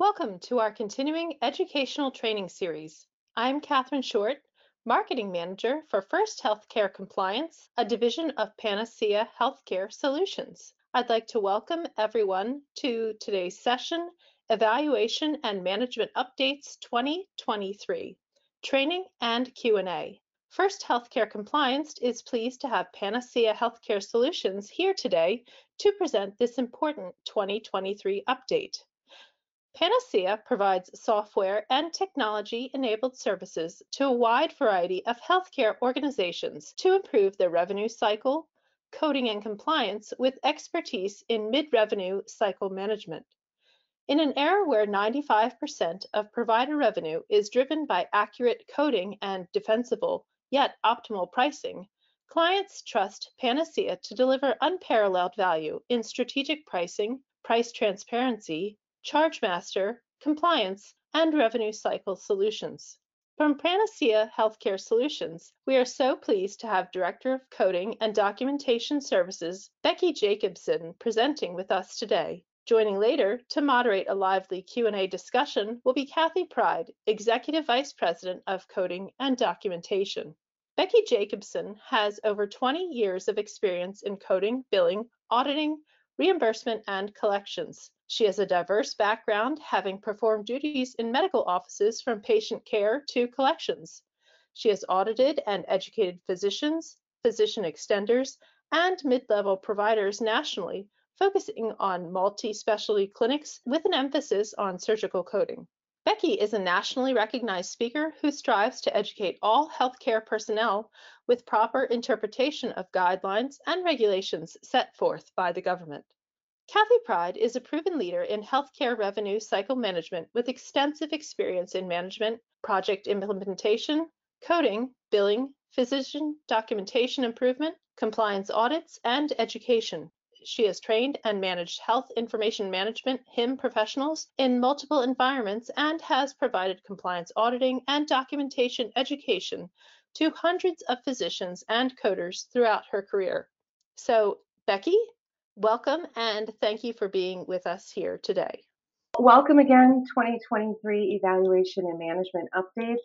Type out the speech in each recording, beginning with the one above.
Welcome to our continuing educational training series. I'm Catherine Short, Marketing Manager for First Healthcare Compliance, a division of Panacea Healthcare Solutions. I'd like to welcome everyone to today's session, Evaluation and Management Updates 2023, Training and Q&A. First Healthcare Compliance is pleased to have Panacea Healthcare Solutions here today to present this important 2023 update. Panacea provides software and technology-enabled services to a wide variety of healthcare organizations to improve their revenue cycle, coding and compliance with expertise in mid-revenue cycle management. In an era where 95% of provider revenue is driven by accurate coding and defensible, yet optimal pricing, clients trust Panacea to deliver unparalleled value in strategic pricing, price transparency, ChargeMaster, compliance, and revenue cycle solutions. From Panacea Healthcare Solutions, we are so pleased to have Director of Coding and Documentation Services, Becky Jacobson, presenting with us today. Joining later to moderate a lively Q&A discussion will be Kathy Pride, Executive Vice President of Coding and Documentation. Becky Jacobson has over 20 years of experience in coding, billing, auditing, reimbursement, and collections. She has a diverse background, having performed duties in medical offices from patient care to collections. She has audited and educated physicians, physician extenders, and mid-level providers nationally, focusing on multi-specialty clinics with an emphasis on surgical coding. Becky is a nationally recognized speaker who strives to educate all healthcare personnel with proper interpretation of guidelines and regulations set forth by the government. Kathy Pride is a proven leader in healthcare revenue cycle management with extensive experience in management, project implementation, coding, billing, physician documentation improvement, compliance audits, and education. She has trained and managed health information management HIM professionals in multiple environments and has provided compliance auditing and documentation education to hundreds of physicians and coders throughout her career. So, Becky, Welcome and thank you for being with us here today. Welcome again, 2023 Evaluation and Management Updates.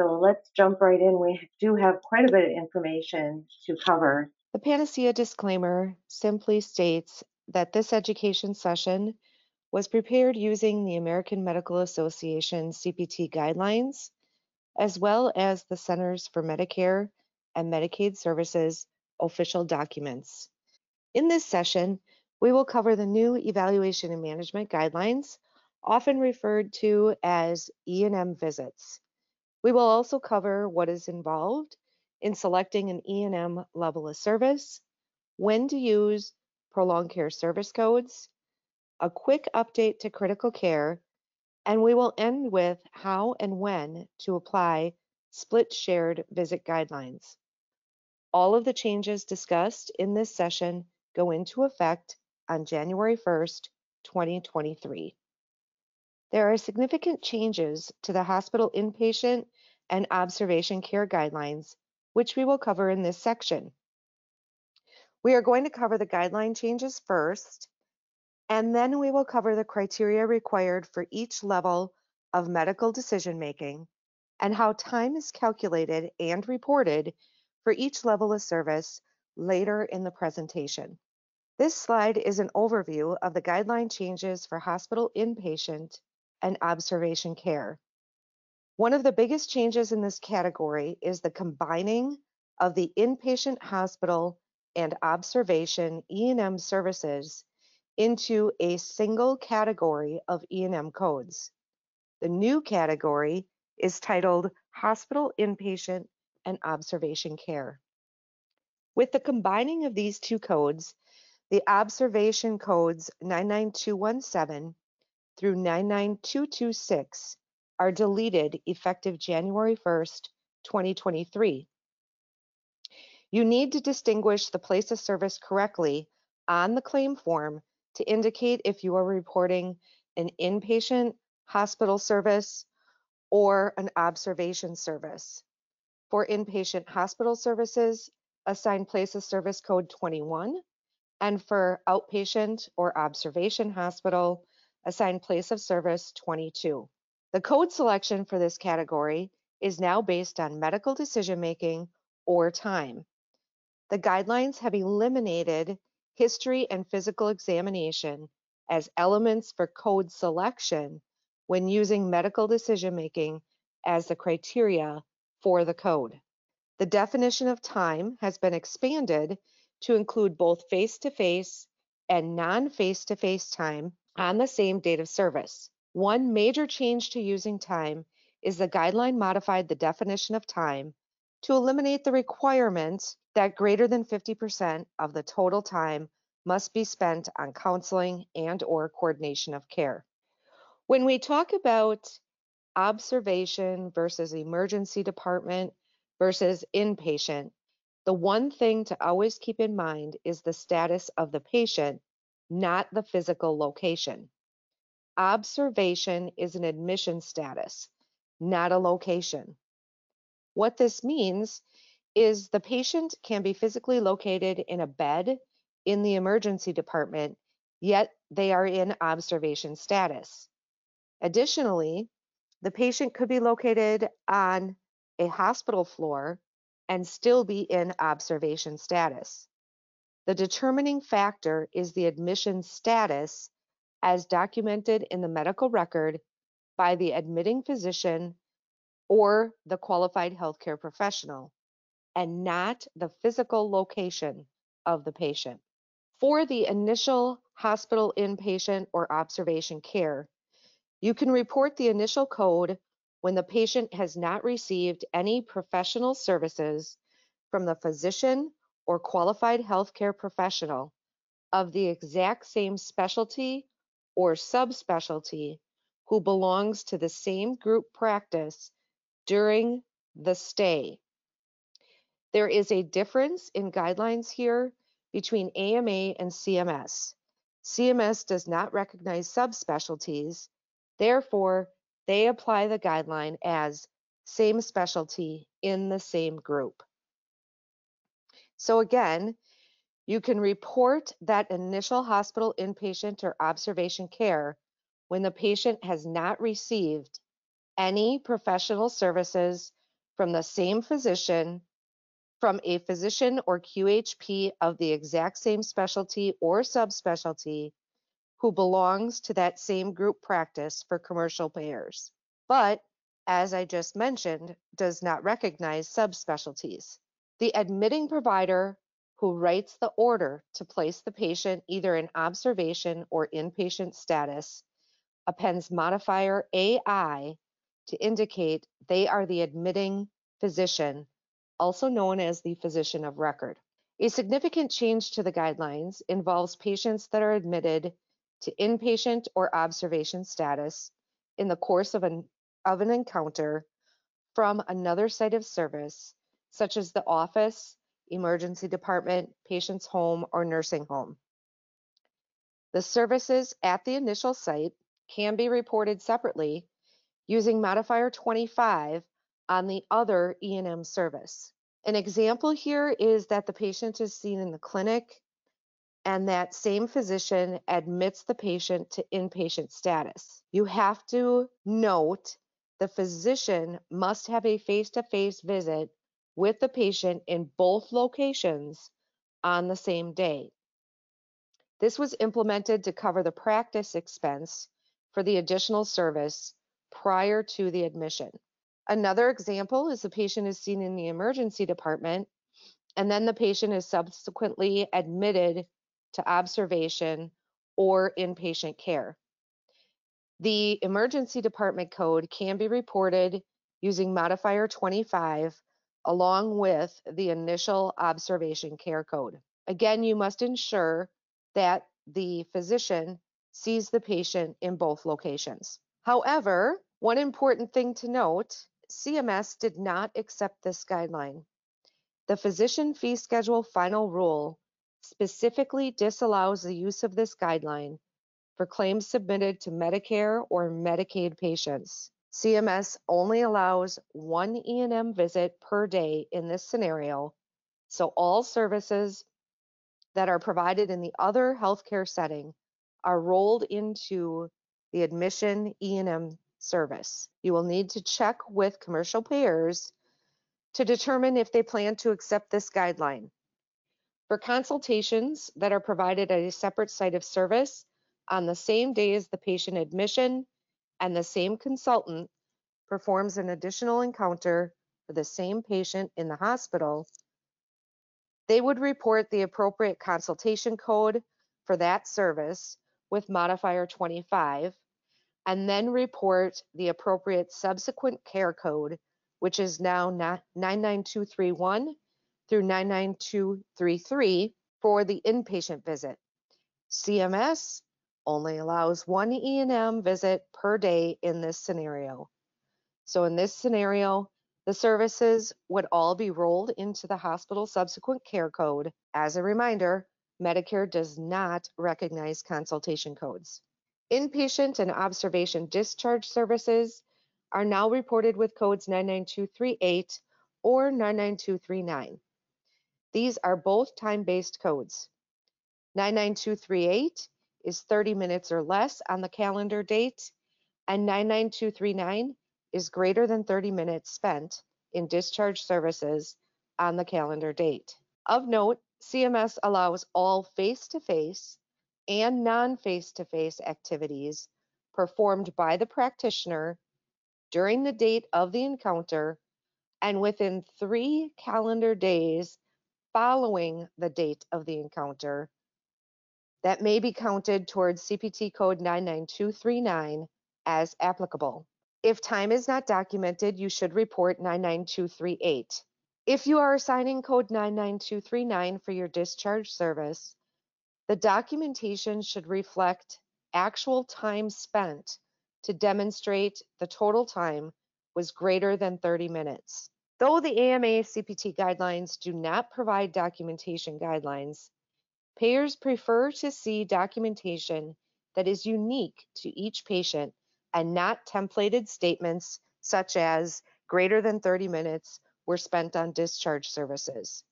So let's jump right in. We do have quite a bit of information to cover. The Panacea disclaimer simply states that this education session was prepared using the American Medical Association CPT guidelines, as well as the Centers for Medicare and Medicaid Services official documents. In this session, we will cover the new Evaluation and Management Guidelines, often referred to as E&M visits. We will also cover what is involved in selecting an E&M level of service, when to use prolonged care service codes, a quick update to critical care, and we will end with how and when to apply split shared visit guidelines. All of the changes discussed in this session go into effect on January 1st, 2023. There are significant changes to the hospital inpatient and observation care guidelines, which we will cover in this section. We are going to cover the guideline changes first, and then we will cover the criteria required for each level of medical decision making and how time is calculated and reported for each level of service later in the presentation. This slide is an overview of the guideline changes for hospital inpatient and observation care. One of the biggest changes in this category is the combining of the inpatient hospital and observation E&M services into a single category of E&M codes. The new category is titled Hospital Inpatient and Observation Care. With the combining of these two codes, the observation codes 99217 through 99226 are deleted effective January 1st, 2023. You need to distinguish the place of service correctly on the claim form to indicate if you are reporting an inpatient hospital service or an observation service. For inpatient hospital services, assign place of service code 21 and for outpatient or observation hospital, assigned place of service 22. The code selection for this category is now based on medical decision making or time. The guidelines have eliminated history and physical examination as elements for code selection when using medical decision making as the criteria for the code. The definition of time has been expanded to include both face to face and non face to face time on the same date of service. One major change to using time is the guideline modified the definition of time to eliminate the requirement that greater than 50% of the total time must be spent on counseling and or coordination of care. When we talk about observation versus emergency department versus inpatient, the one thing to always keep in mind is the status of the patient, not the physical location. Observation is an admission status, not a location. What this means is the patient can be physically located in a bed in the emergency department, yet they are in observation status. Additionally, the patient could be located on a hospital floor and still be in observation status. The determining factor is the admission status as documented in the medical record by the admitting physician or the qualified healthcare professional, and not the physical location of the patient. For the initial hospital inpatient or observation care, you can report the initial code when the patient has not received any professional services from the physician or qualified healthcare professional of the exact same specialty or subspecialty who belongs to the same group practice during the stay. There is a difference in guidelines here between AMA and CMS. CMS does not recognize subspecialties, therefore, they apply the guideline as same specialty in the same group. So again, you can report that initial hospital inpatient or observation care when the patient has not received any professional services from the same physician, from a physician or QHP of the exact same specialty or subspecialty who belongs to that same group practice for commercial payers, but as I just mentioned, does not recognize subspecialties. The admitting provider who writes the order to place the patient either in observation or inpatient status appends modifier AI to indicate they are the admitting physician, also known as the physician of record. A significant change to the guidelines involves patients that are admitted to inpatient or observation status in the course of an, of an encounter from another site of service, such as the office, emergency department, patient's home, or nursing home. The services at the initial site can be reported separately using modifier 25 on the other E&M service. An example here is that the patient is seen in the clinic and that same physician admits the patient to inpatient status. You have to note the physician must have a face-to-face visit with the patient in both locations on the same day. This was implemented to cover the practice expense for the additional service prior to the admission. Another example is the patient is seen in the emergency department and then the patient is subsequently admitted to observation or inpatient care. The emergency department code can be reported using modifier 25 along with the initial observation care code. Again, you must ensure that the physician sees the patient in both locations. However, one important thing to note, CMS did not accept this guideline. The physician fee schedule final rule specifically disallows the use of this guideline for claims submitted to Medicare or Medicaid patients. CMS only allows one E&M visit per day in this scenario, so all services that are provided in the other healthcare setting are rolled into the admission E&M service. You will need to check with commercial payers to determine if they plan to accept this guideline. For consultations that are provided at a separate site of service on the same day as the patient admission and the same consultant performs an additional encounter for the same patient in the hospital, they would report the appropriate consultation code for that service with modifier 25 and then report the appropriate subsequent care code, which is now 99231 through 99233 for the inpatient visit. CMS only allows one E&M visit per day in this scenario. So in this scenario, the services would all be rolled into the hospital subsequent care code. As a reminder, Medicare does not recognize consultation codes. Inpatient and observation discharge services are now reported with codes 99238 or 99239. These are both time-based codes. 99238 is 30 minutes or less on the calendar date, and 99239 is greater than 30 minutes spent in discharge services on the calendar date. Of note, CMS allows all face-to-face and non-face-to-face activities performed by the practitioner during the date of the encounter and within three calendar days following the date of the encounter that may be counted towards CPT code 99239 as applicable. If time is not documented, you should report 99238. If you are assigning code 99239 for your discharge service, the documentation should reflect actual time spent to demonstrate the total time was greater than 30 minutes. Though the AMA CPT guidelines do not provide documentation guidelines, payers prefer to see documentation that is unique to each patient and not templated statements such as greater than 30 minutes were spent on discharge services.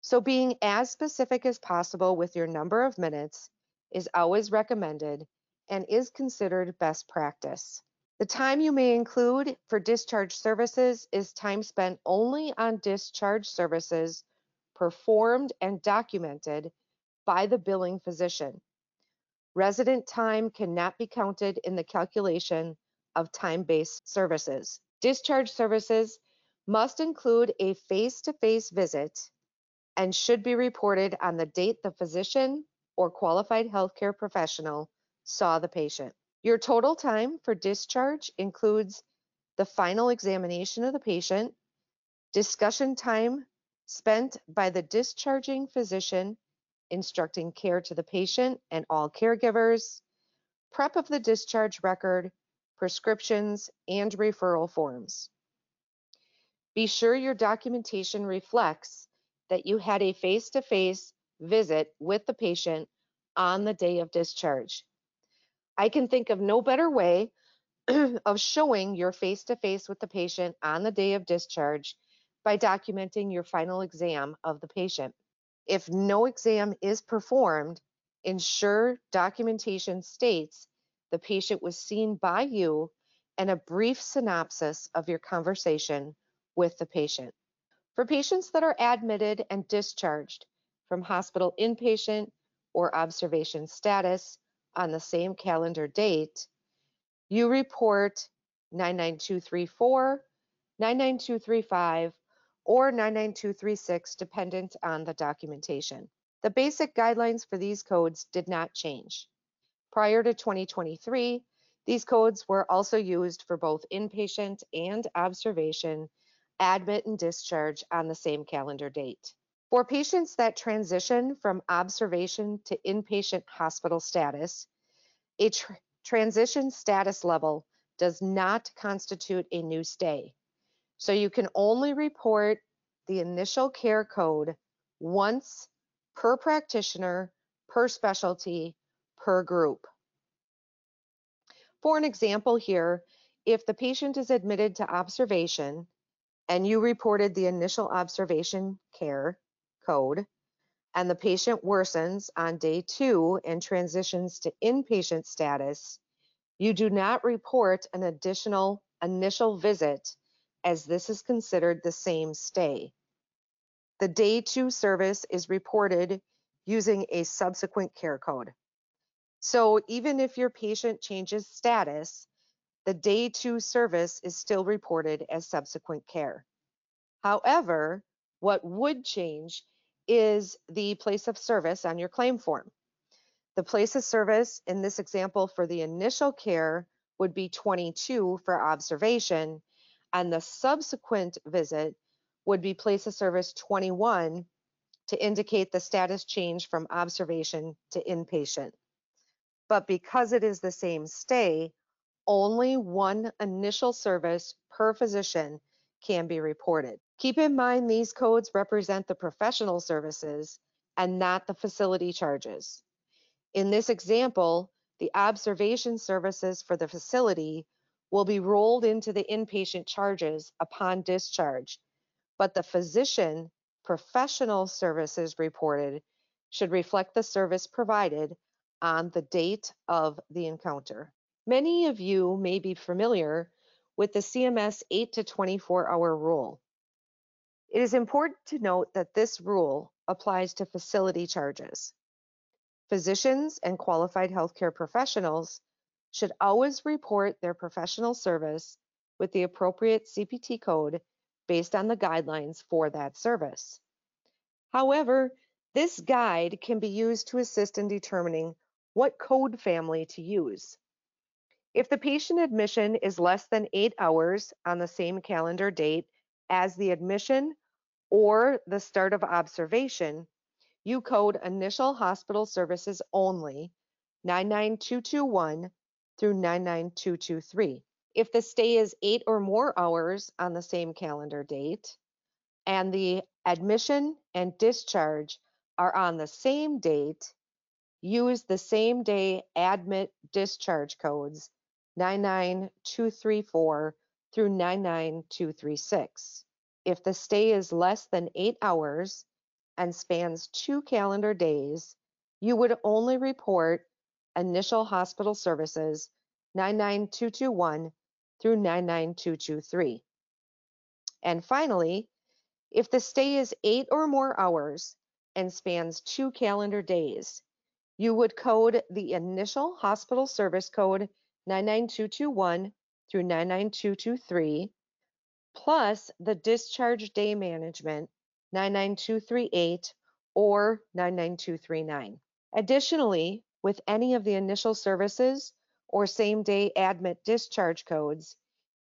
So being as specific as possible with your number of minutes is always recommended and is considered best practice. The time you may include for discharge services is time spent only on discharge services performed and documented by the billing physician. Resident time cannot be counted in the calculation of time-based services. Discharge services must include a face-to-face visit and should be reported on the date the physician or qualified healthcare professional saw the patient. Your total time for discharge includes the final examination of the patient, discussion time spent by the discharging physician instructing care to the patient and all caregivers, prep of the discharge record, prescriptions, and referral forms. Be sure your documentation reflects that you had a face-to-face visit with the patient on the day of discharge. I can think of no better way of showing your face-to-face with the patient on the day of discharge by documenting your final exam of the patient. If no exam is performed, ensure documentation states the patient was seen by you and a brief synopsis of your conversation with the patient. For patients that are admitted and discharged from hospital inpatient or observation status on the same calendar date, you report 99234, 99235, or 99236 dependent on the documentation. The basic guidelines for these codes did not change. Prior to 2023, these codes were also used for both inpatient and observation, admit and discharge on the same calendar date. For patients that transition from observation to inpatient hospital status, a tr transition status level does not constitute a new stay. So you can only report the initial care code once per practitioner, per specialty, per group. For an example here, if the patient is admitted to observation and you reported the initial observation care code and the patient worsens on day two and transitions to inpatient status, You do not report an additional initial visit as this is considered the same stay. The day two service is reported using a subsequent care code. So even if your patient changes status, the day two service is still reported as subsequent care. However, what would change is the place of service on your claim form. The place of service in this example for the initial care would be 22 for observation, and the subsequent visit would be place of service 21 to indicate the status change from observation to inpatient. But because it is the same stay, only one initial service per physician can be reported. Keep in mind these codes represent the professional services and not the facility charges. In this example, the observation services for the facility will be rolled into the inpatient charges upon discharge, but the physician professional services reported should reflect the service provided on the date of the encounter. Many of you may be familiar with the CMS 8 to 24 hour rule. It is important to note that this rule applies to facility charges. Physicians and qualified healthcare professionals should always report their professional service with the appropriate CPT code based on the guidelines for that service. However, this guide can be used to assist in determining what code family to use. If the patient admission is less than eight hours on the same calendar date as the admission or the start of observation, you code initial hospital services only 99221 through 99223. If the stay is eight or more hours on the same calendar date and the admission and discharge are on the same date, use the same day admit discharge codes 99234 through 99236. If the stay is less than eight hours and spans two calendar days, you would only report initial hospital services 99221 through 99223. And finally, if the stay is eight or more hours and spans two calendar days, you would code the initial hospital service code 99221 through 99223, plus the discharge day management 99238 or 99239. Additionally, with any of the initial services or same day admit discharge codes,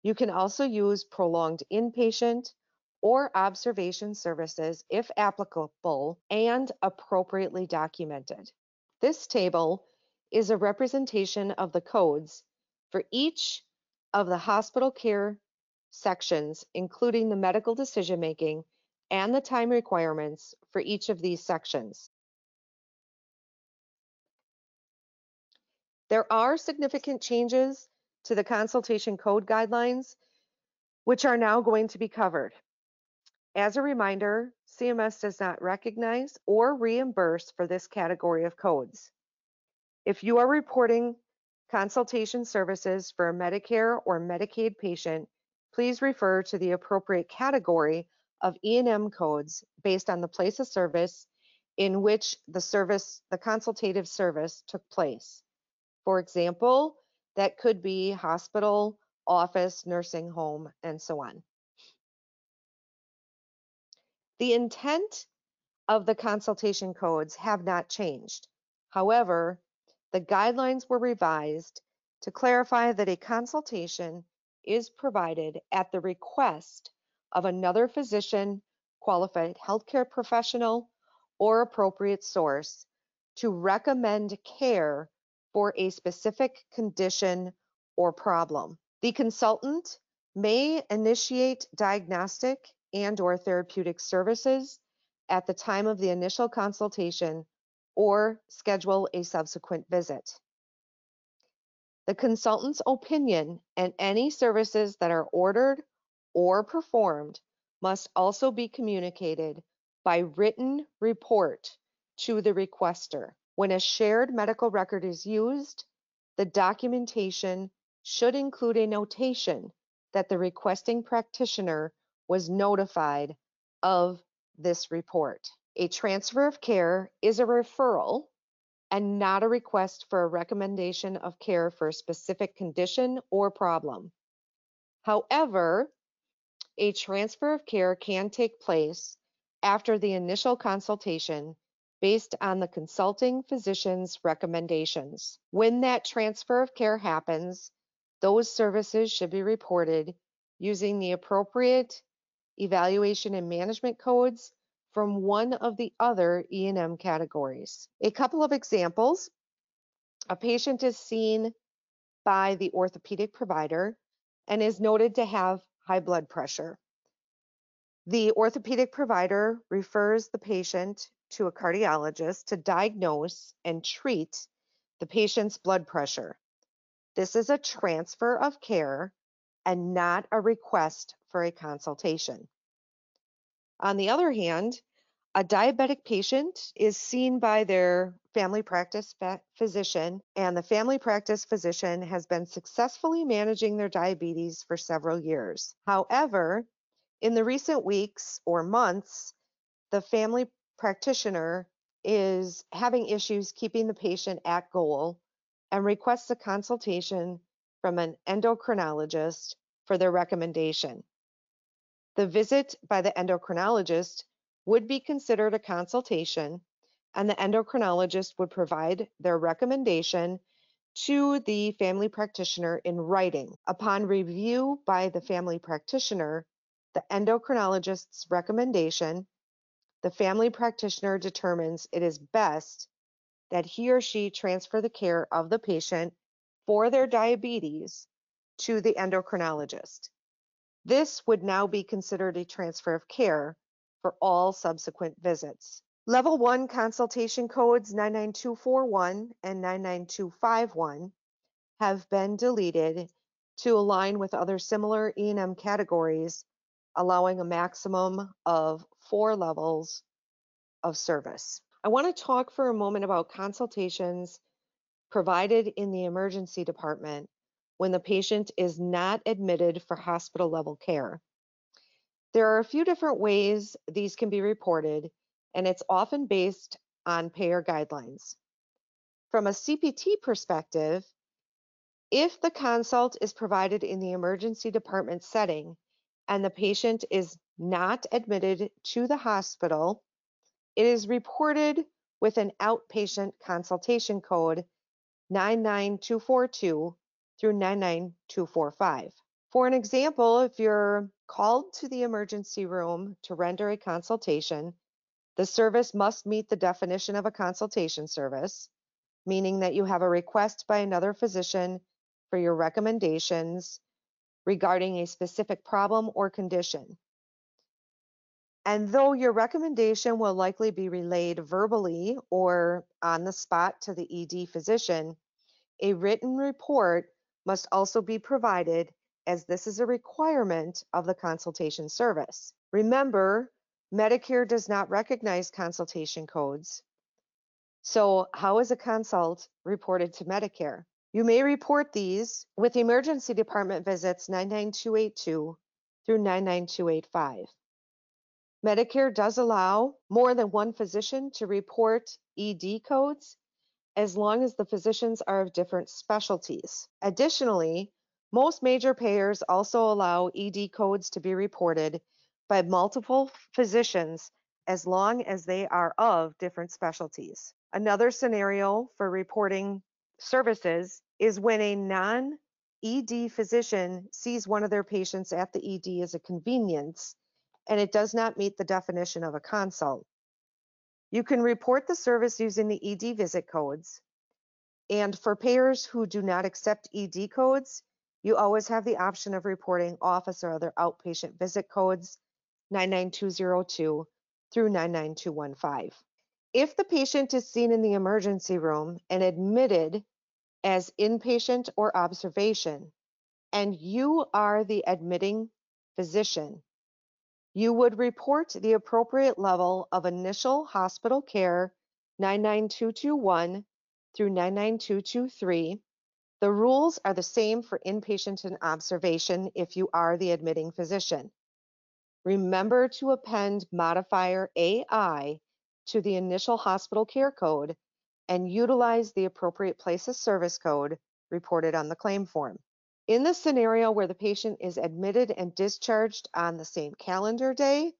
you can also use prolonged inpatient or observation services if applicable and appropriately documented. This table is a representation of the codes for each of the hospital care sections, including the medical decision making and the time requirements for each of these sections. There are significant changes to the consultation code guidelines, which are now going to be covered. As a reminder, CMS does not recognize or reimburse for this category of codes. If you are reporting consultation services for a Medicare or Medicaid patient, please refer to the appropriate category of E&M codes based on the place of service in which the service, the consultative service took place. For example, that could be hospital, office, nursing home, and so on. The intent of the consultation codes have not changed. However, the guidelines were revised to clarify that a consultation is provided at the request of another physician, qualified healthcare professional, or appropriate source to recommend care for a specific condition or problem. The consultant may initiate diagnostic and or therapeutic services at the time of the initial consultation or schedule a subsequent visit. The consultant's opinion and any services that are ordered or performed must also be communicated by written report to the requester. When a shared medical record is used, the documentation should include a notation that the requesting practitioner was notified of this report. A transfer of care is a referral and not a request for a recommendation of care for a specific condition or problem. However, a transfer of care can take place after the initial consultation based on the consulting physician's recommendations. When that transfer of care happens, those services should be reported using the appropriate evaluation and management codes from one of the other E&M categories. A couple of examples. A patient is seen by the orthopedic provider and is noted to have high blood pressure. The orthopedic provider refers the patient to a cardiologist to diagnose and treat the patient's blood pressure. This is a transfer of care and not a request for a consultation. On the other hand, a diabetic patient is seen by their family practice physician, and the family practice physician has been successfully managing their diabetes for several years. However, in the recent weeks or months, the family practitioner is having issues keeping the patient at goal and requests a consultation from an endocrinologist for their recommendation. The visit by the endocrinologist would be considered a consultation and the endocrinologist would provide their recommendation to the family practitioner in writing. Upon review by the family practitioner, the endocrinologist's recommendation, the family practitioner determines it is best that he or she transfer the care of the patient for their diabetes to the endocrinologist. This would now be considered a transfer of care for all subsequent visits. Level 1 consultation codes 99241 and 99251 have been deleted to align with other similar E&M categories, allowing a maximum of four levels of service. I want to talk for a moment about consultations provided in the emergency department when the patient is not admitted for hospital level care. There are a few different ways these can be reported, and it's often based on payer guidelines. From a CPT perspective, if the consult is provided in the emergency department setting and the patient is not admitted to the hospital, it is reported with an outpatient consultation code 99242 through 99245. For an example, if you're called to the emergency room to render a consultation, the service must meet the definition of a consultation service, meaning that you have a request by another physician for your recommendations regarding a specific problem or condition. And though your recommendation will likely be relayed verbally or on the spot to the ED physician, a written report must also be provided as this is a requirement of the consultation service. Remember, Medicare does not recognize consultation codes. So how is a consult reported to Medicare? You may report these with emergency department visits 99282 through 99285. Medicare does allow more than one physician to report ED codes as long as the physicians are of different specialties. Additionally, most major payers also allow ED codes to be reported by multiple physicians as long as they are of different specialties. Another scenario for reporting services is when a non ED physician sees one of their patients at the ED as a convenience and it does not meet the definition of a consult. You can report the service using the ED visit codes. And for payers who do not accept ED codes, you always have the option of reporting office or other outpatient visit codes 99202 through 99215. If the patient is seen in the emergency room and admitted as inpatient or observation, and you are the admitting physician, you would report the appropriate level of initial hospital care 99221 through 99223 The rules are the same for inpatient and observation if you are the admitting physician. Remember to append modifier AI to the initial hospital care code and utilize the appropriate place of service code reported on the claim form. In the scenario where the patient is admitted and discharged on the same calendar day,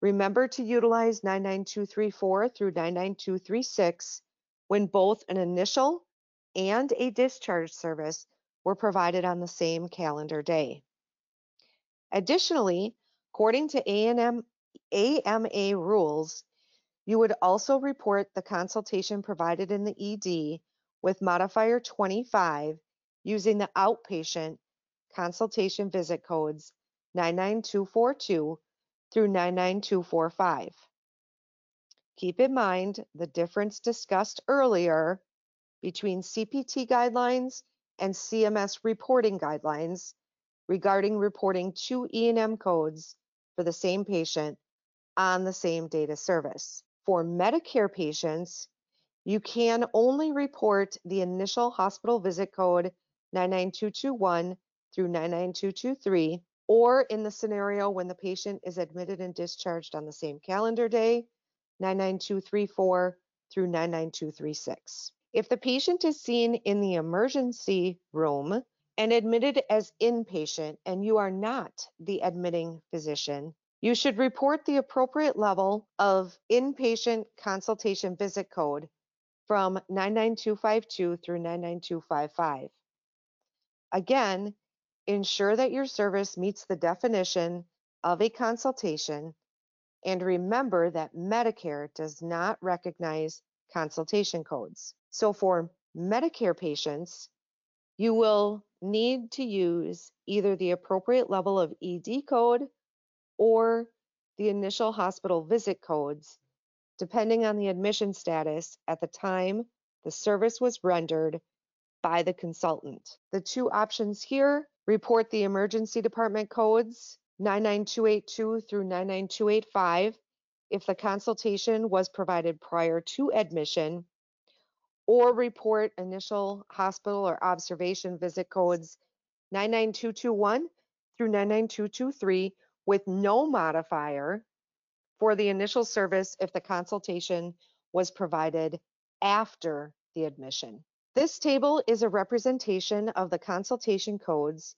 remember to utilize 99234 through 99236 when both an initial and a discharge service were provided on the same calendar day. Additionally, according to A&M, AMA rules, you would also report the consultation provided in the ED with modifier 25 using the outpatient consultation visit codes 99242 through 99245. Keep in mind the difference discussed earlier between CPT guidelines and CMS reporting guidelines regarding reporting two E&M codes for the same patient on the same data service. For Medicare patients, you can only report the initial hospital visit code 99221 through 99223, or in the scenario when the patient is admitted and discharged on the same calendar day, 99234 through 99236. If the patient is seen in the emergency room and admitted as inpatient and you are not the admitting physician, you should report the appropriate level of inpatient consultation visit code from 99252 through 99255. Again, ensure that your service meets the definition of a consultation and remember that Medicare does not recognize consultation codes. So for Medicare patients, you will need to use either the appropriate level of ED code or the initial hospital visit codes, depending on the admission status at the time the service was rendered by the consultant. The two options here report the emergency department codes 99282 through 99285 if the consultation was provided prior to admission, or report initial hospital or observation visit codes 99221 through 99223 with no modifier for the initial service if the consultation was provided after the admission. This table is a representation of the consultation codes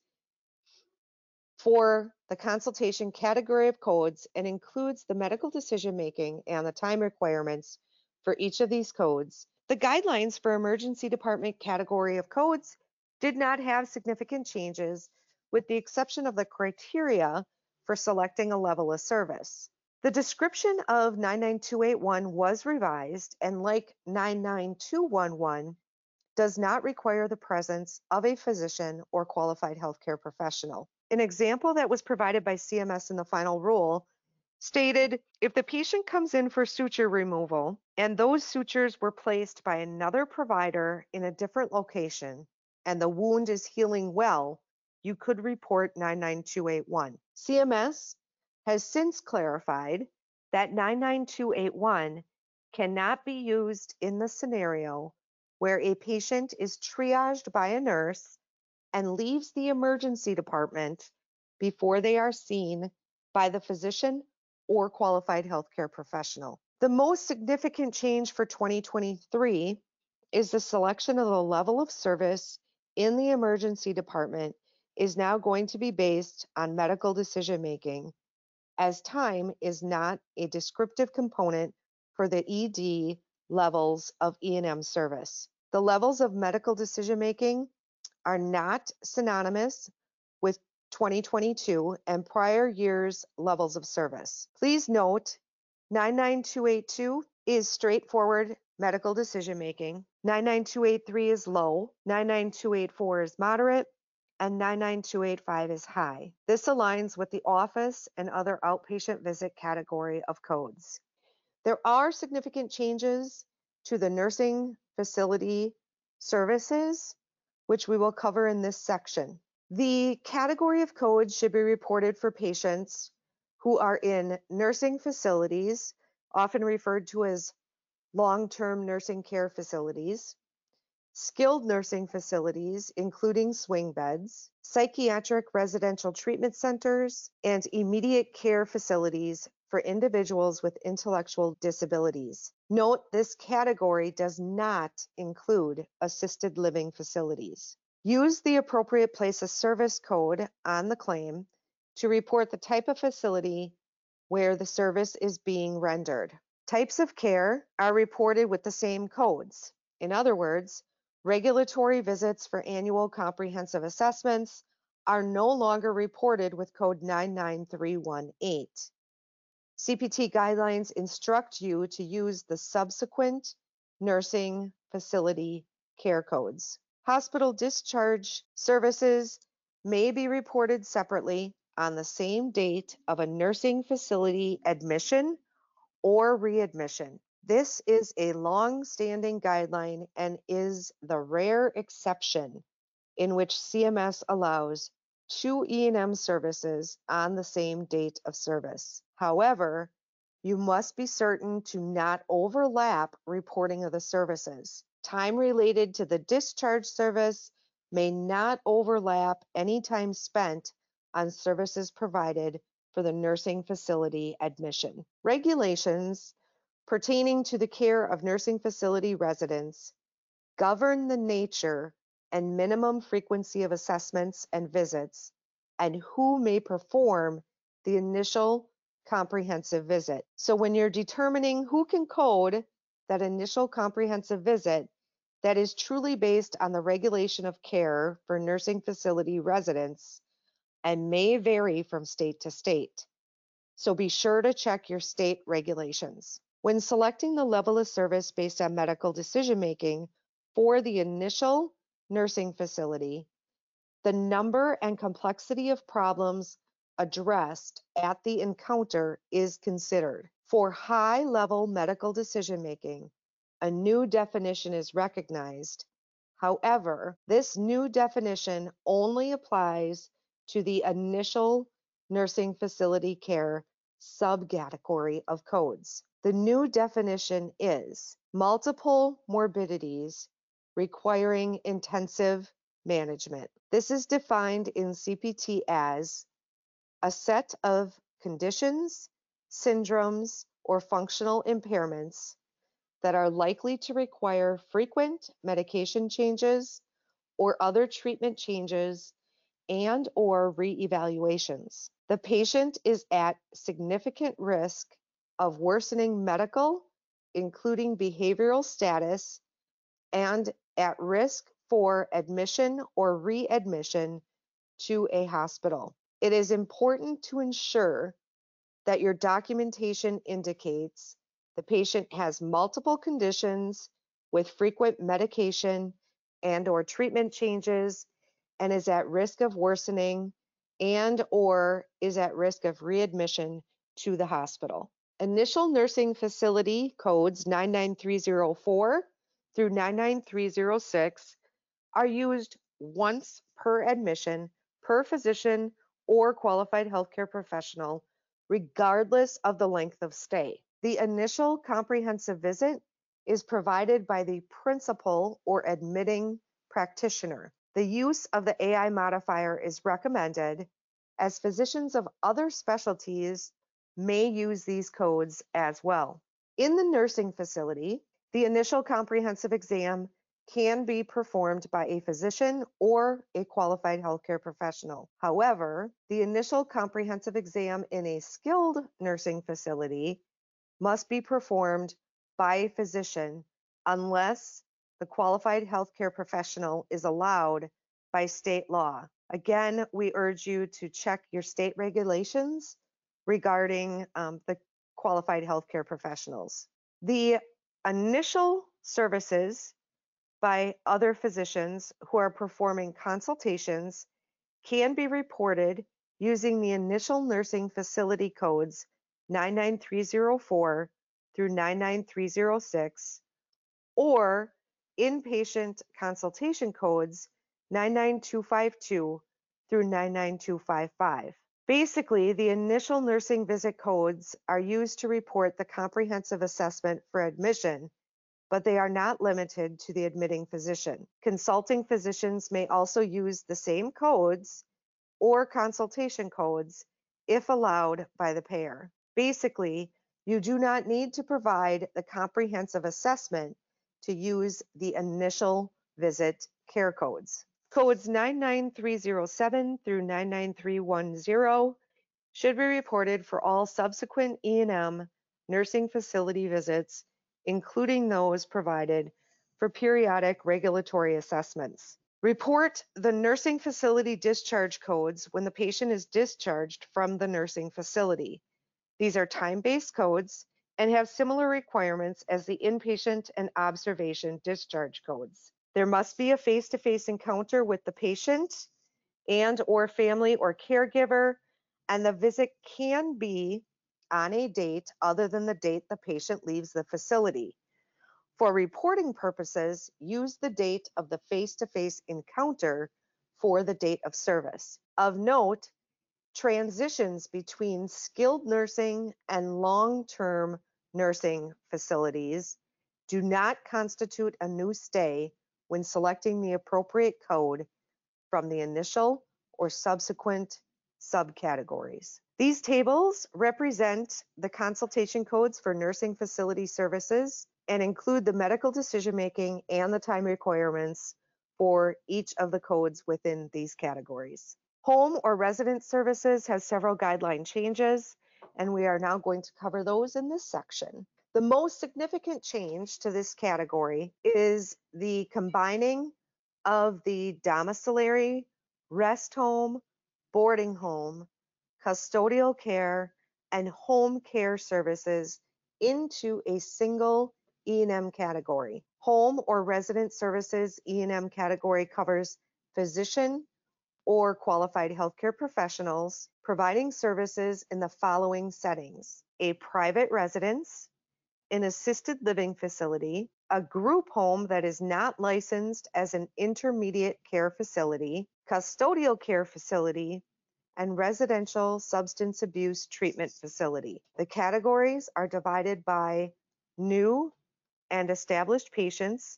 for the consultation category of codes and includes the medical decision making and the time requirements for each of these codes. The guidelines for emergency department category of codes did not have significant changes with the exception of the criteria for selecting a level of service. The description of 99281 was revised and like 99211 does not require the presence of a physician or qualified healthcare professional. An example that was provided by CMS in the final rule stated if the patient comes in for suture removal and those sutures were placed by another provider in a different location and the wound is healing well, you could report 99281. CMS has since clarified that 99281 cannot be used in the scenario where a patient is triaged by a nurse and leaves the emergency department before they are seen by the physician or qualified healthcare professional. The most significant change for 2023 is the selection of the level of service in the emergency department is now going to be based on medical decision making, as time is not a descriptive component for the ED levels of E&M service. The levels of medical decision making are not synonymous with 2022 and prior years levels of service. Please note 99282 is straightforward medical decision making, 99283 is low, 99284 is moderate, and 99285 is high. This aligns with the office and other outpatient visit category of codes. There are significant changes to the nursing facility services, which we will cover in this section. The category of codes should be reported for patients who are in nursing facilities, often referred to as long-term nursing care facilities, skilled nursing facilities, including swing beds, psychiatric residential treatment centers, and immediate care facilities for individuals with intellectual disabilities. Note this category does not include assisted living facilities. Use the appropriate place of service code on the claim to report the type of facility where the service is being rendered. Types of care are reported with the same codes. In other words, regulatory visits for annual comprehensive assessments are no longer reported with code 99318. CPT guidelines instruct you to use the subsequent nursing facility care codes. Hospital discharge services may be reported separately on the same date of a nursing facility admission or readmission. This is a long-standing guideline and is the rare exception in which CMS allows two E&M services on the same date of service. However, you must be certain to not overlap reporting of the services. Time related to the discharge service may not overlap any time spent on services provided for the nursing facility admission. Regulations pertaining to the care of nursing facility residents govern the nature and minimum frequency of assessments and visits, and who may perform the initial comprehensive visit. So when you're determining who can code that initial comprehensive visit, that is truly based on the regulation of care for nursing facility residents and may vary from state to state. So be sure to check your state regulations. When selecting the level of service based on medical decision making for the initial nursing facility, the number and complexity of problems addressed at the encounter is considered. For high level medical decision making, a new definition is recognized. However, this new definition only applies to the initial nursing facility care subcategory of codes. The new definition is multiple morbidities requiring intensive management. This is defined in CPT as a set of conditions, syndromes, or functional impairments that are likely to require frequent medication changes or other treatment changes and or reevaluations. The patient is at significant risk of worsening medical, including behavioral status, and at risk for admission or readmission to a hospital. It is important to ensure that your documentation indicates the patient has multiple conditions with frequent medication and or treatment changes and is at risk of worsening and or is at risk of readmission to the hospital. Initial nursing facility codes 99304 through 99306 are used once per admission per physician or qualified healthcare professional, regardless of the length of stay. The initial comprehensive visit is provided by the principal or admitting practitioner. The use of the AI modifier is recommended as physicians of other specialties may use these codes as well. In the nursing facility, the initial comprehensive exam can be performed by a physician or a qualified healthcare professional. However, the initial comprehensive exam in a skilled nursing facility must be performed by a physician unless the qualified healthcare professional is allowed by state law. Again, we urge you to check your state regulations regarding um, the qualified healthcare professionals. The initial services by other physicians who are performing consultations can be reported using the initial nursing facility codes 99304 through 99306 or inpatient consultation codes 99252 through 99255. Basically, the initial nursing visit codes are used to report the comprehensive assessment for admission but they are not limited to the admitting physician. Consulting physicians may also use the same codes or consultation codes if allowed by the payer. Basically, you do not need to provide the comprehensive assessment to use the initial visit care codes. Codes 99307 through 99310 should be reported for all subsequent E&M nursing facility visits, including those provided for periodic regulatory assessments. Report the nursing facility discharge codes when the patient is discharged from the nursing facility. These are time-based codes and have similar requirements as the inpatient and observation discharge codes. There must be a face-to-face encounter with the patient and or family or caregiver, and the visit can be on a date other than the date the patient leaves the facility. For reporting purposes, use the date of the face-to-face encounter for the date of service. Of note, transitions between skilled nursing and long-term nursing facilities do not constitute a new stay when selecting the appropriate code from the initial or subsequent subcategories. These tables represent the consultation codes for nursing facility services and include the medical decision making and the time requirements for each of the codes within these categories. Home or resident services has several guideline changes, and we are now going to cover those in this section. The most significant change to this category is the combining of the domiciliary, rest home, boarding home, custodial care, and home care services into a single E&M category. Home or resident services E&M category covers physician or qualified healthcare professionals providing services in the following settings. A private residence, an assisted living facility, a group home that is not licensed as an intermediate care facility, custodial care facility, and residential substance abuse treatment facility. The categories are divided by new and established patients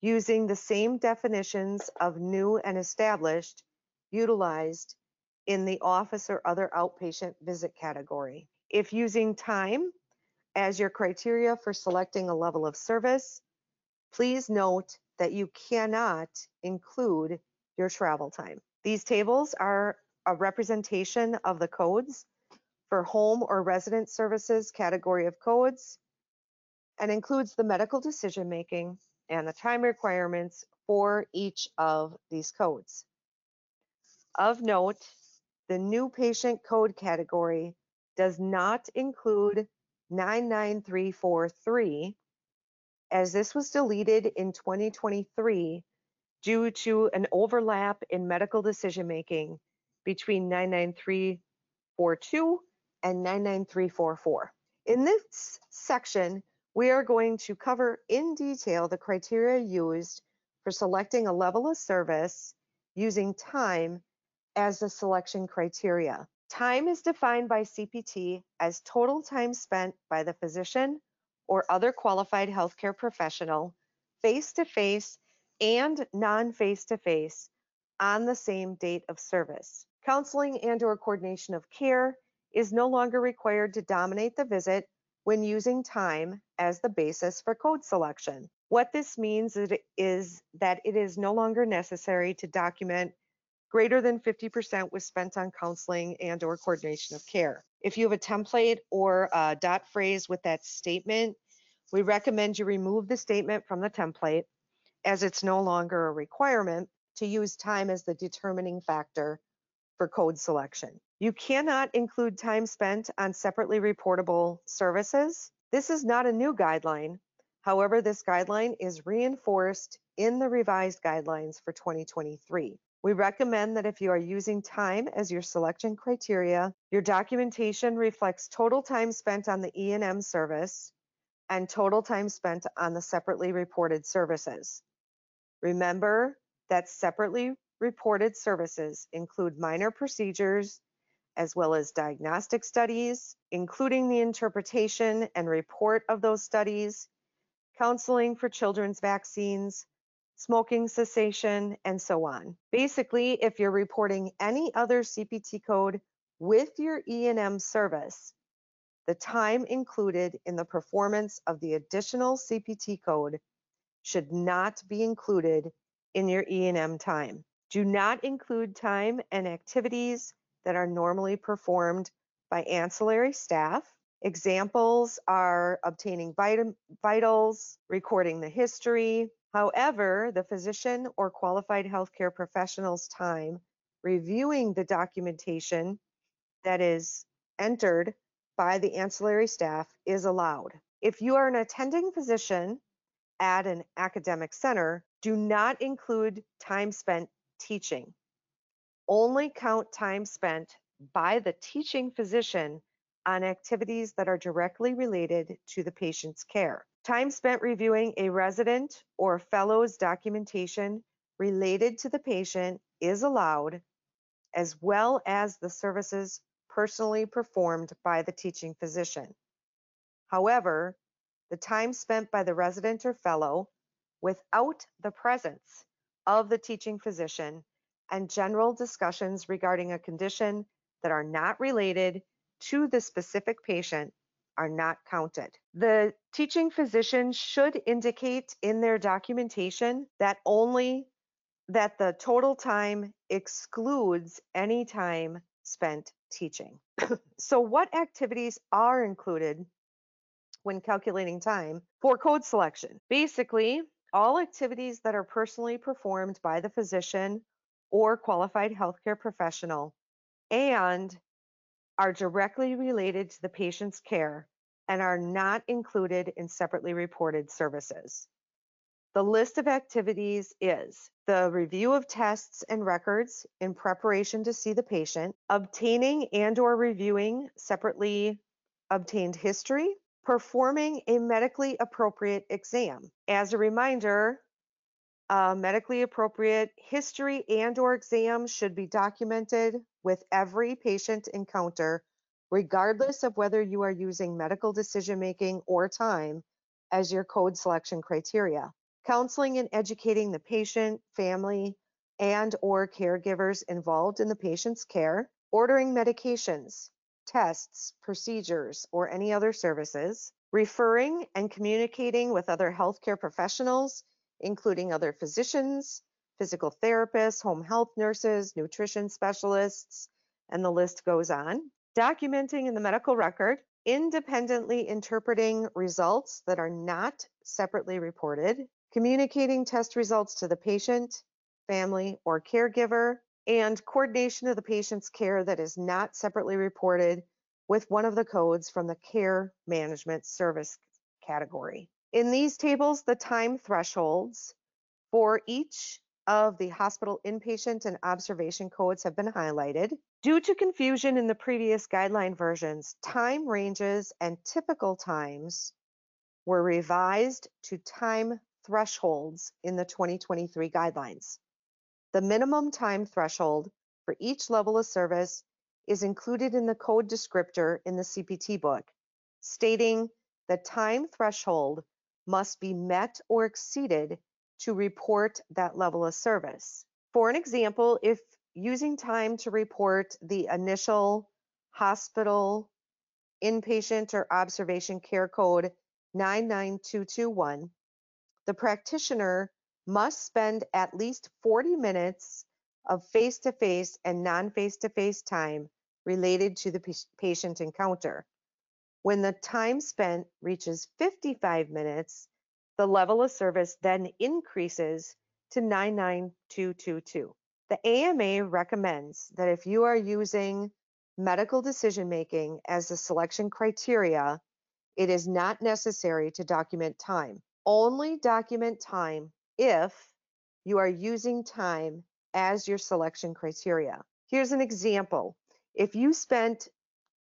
using the same definitions of new and established utilized in the office or other outpatient visit category. If using time as your criteria for selecting a level of service, please note that you cannot include your travel time. These tables are a representation of the codes for home or resident services category of codes and includes the medical decision making and the time requirements for each of these codes. Of note, the new patient code category does not include 99343 as this was deleted in 2023 due to an overlap in medical decision making between 99342 and 99344. In this section, we are going to cover in detail the criteria used for selecting a level of service using time as the selection criteria. Time is defined by CPT as total time spent by the physician or other qualified healthcare professional face-to-face and non-face-to-face on the same date of service. Counseling and or coordination of care is no longer required to dominate the visit when using time as the basis for code selection. What this means is that it is no longer necessary to document greater than 50% was spent on counseling and or coordination of care. If you have a template or a dot phrase with that statement, we recommend you remove the statement from the template as it's no longer a requirement to use time as the determining factor for code selection. You cannot include time spent on separately reportable services. This is not a new guideline. However, this guideline is reinforced in the revised guidelines for 2023. We recommend that if you are using time as your selection criteria, your documentation reflects total time spent on the E&M service and total time spent on the separately reported services. Remember that separately reported services include minor procedures as well as diagnostic studies, including the interpretation and report of those studies, counseling for children's vaccines, smoking cessation, and so on. Basically, if you're reporting any other CPT code with your E&M service, the time included in the performance of the additional CPT code should not be included in your E&M time. Do not include time and activities that are normally performed by ancillary staff. Examples are obtaining vitals, recording the history. However, the physician or qualified healthcare professional's time reviewing the documentation that is entered by the ancillary staff is allowed. If you are an attending physician at an academic center, do not include time spent teaching. Only count time spent by the teaching physician on activities that are directly related to the patient's care. Time spent reviewing a resident or fellow's documentation related to the patient is allowed, as well as the services personally performed by the teaching physician. However, the time spent by the resident or fellow without the presence of the teaching physician and general discussions regarding a condition that are not related to the specific patient are not counted. The teaching physician should indicate in their documentation that only that the total time excludes any time spent teaching. so what activities are included when calculating time for code selection? Basically, all activities that are personally performed by the physician or qualified healthcare professional and are directly related to the patient's care and are not included in separately reported services. The list of activities is the review of tests and records in preparation to see the patient, obtaining and or reviewing separately obtained history, performing a medically appropriate exam. As a reminder, a medically appropriate history and or exam should be documented with every patient encounter, regardless of whether you are using medical decision making or time as your code selection criteria counseling and educating the patient, family, and or caregivers involved in the patient's care, ordering medications, tests, procedures, or any other services, referring and communicating with other healthcare professionals, including other physicians, physical therapists, home health nurses, nutrition specialists, and the list goes on. Documenting in the medical record, independently interpreting results that are not separately reported, communicating test results to the patient, family, or caregiver, and coordination of the patient's care that is not separately reported with one of the codes from the care management service category. In these tables, the time thresholds for each of the hospital inpatient and observation codes have been highlighted. Due to confusion in the previous guideline versions, time ranges and typical times were revised to time thresholds in the 2023 guidelines. The minimum time threshold for each level of service is included in the code descriptor in the CPT book, stating the time threshold must be met or exceeded to report that level of service. For an example, if using time to report the initial hospital inpatient or observation care code 99221 the practitioner must spend at least 40 minutes of face-to-face and non-face-to-face time related to the patient encounter. When the time spent reaches 55 minutes, the level of service then increases to 99222. The AMA recommends that if you are using medical decision making as the selection criteria, it is not necessary to document time. Only document time if you are using time as your selection criteria. Here's an example. If you spent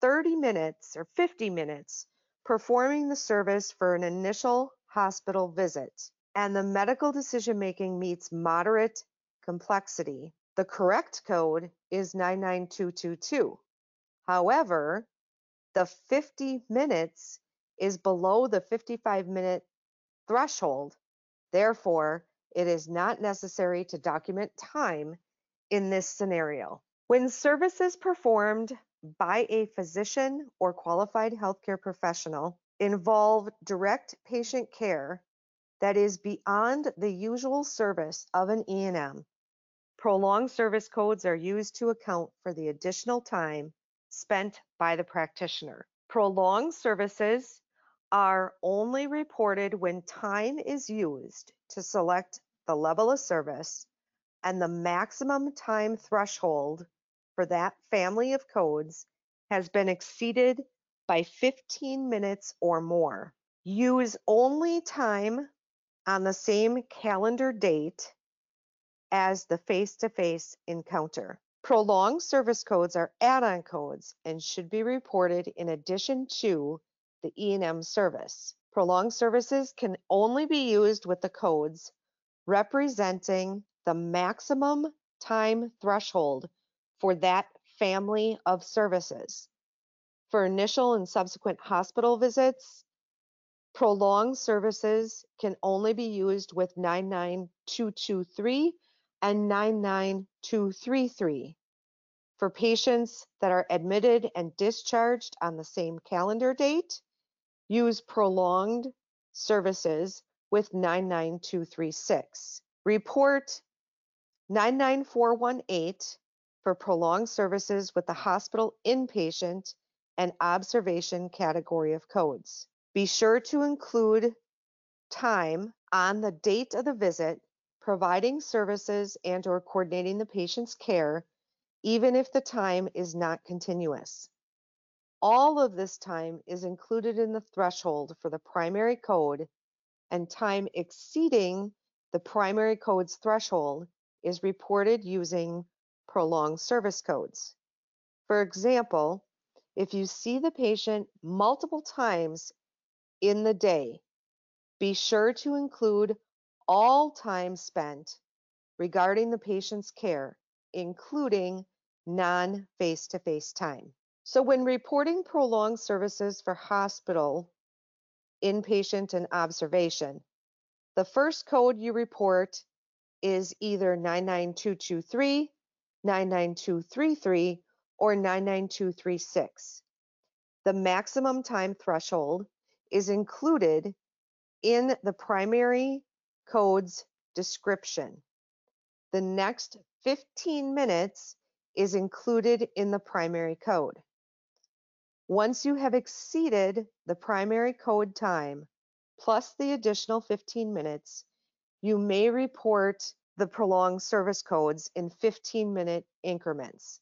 30 minutes or 50 minutes performing the service for an initial hospital visit and the medical decision making meets moderate complexity, the correct code is 99222. However, the 50 minutes is below the 55 minute threshold. Therefore, it is not necessary to document time in this scenario. When services performed by a physician or qualified healthcare professional involve direct patient care that is beyond the usual service of an E&M, prolonged service codes are used to account for the additional time spent by the practitioner. Prolonged services are only reported when time is used to select the level of service and the maximum time threshold for that family of codes has been exceeded by 15 minutes or more. Use only time on the same calendar date as the face-to-face encounter. Prolonged service codes are add-on codes and should be reported in addition to the E&M service. Prolonged services can only be used with the codes representing the maximum time threshold for that family of services. For initial and subsequent hospital visits, prolonged services can only be used with 99223 and 99233. For patients that are admitted and discharged on the same calendar date, use prolonged services with 99236. Report 99418 for prolonged services with the hospital inpatient and observation category of codes. Be sure to include time on the date of the visit, providing services and or coordinating the patient's care, even if the time is not continuous. All of this time is included in the threshold for the primary code and time exceeding the primary code's threshold is reported using prolonged service codes. For example, if you see the patient multiple times in the day, be sure to include all time spent regarding the patient's care, including non face to face time. So, when reporting prolonged services for hospital, inpatient, and observation, the first code you report is either 99223, 99233, or 99236. The maximum time threshold is included in the primary code's description. The next 15 minutes is included in the primary code. Once you have exceeded the primary code time plus the additional 15 minutes, you may report the prolonged service codes in 15 minute increments.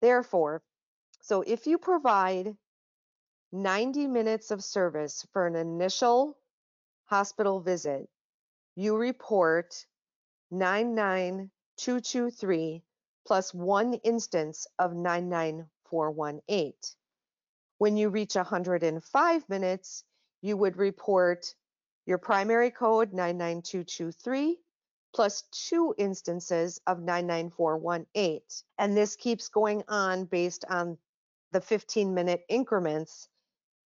Therefore, so if you provide 90 minutes of service for an initial hospital visit, you report 99223 plus one instance of 99418. When you reach 105 minutes, you would report your primary code 99223 plus two instances of 99418. And this keeps going on based on the 15 minute increments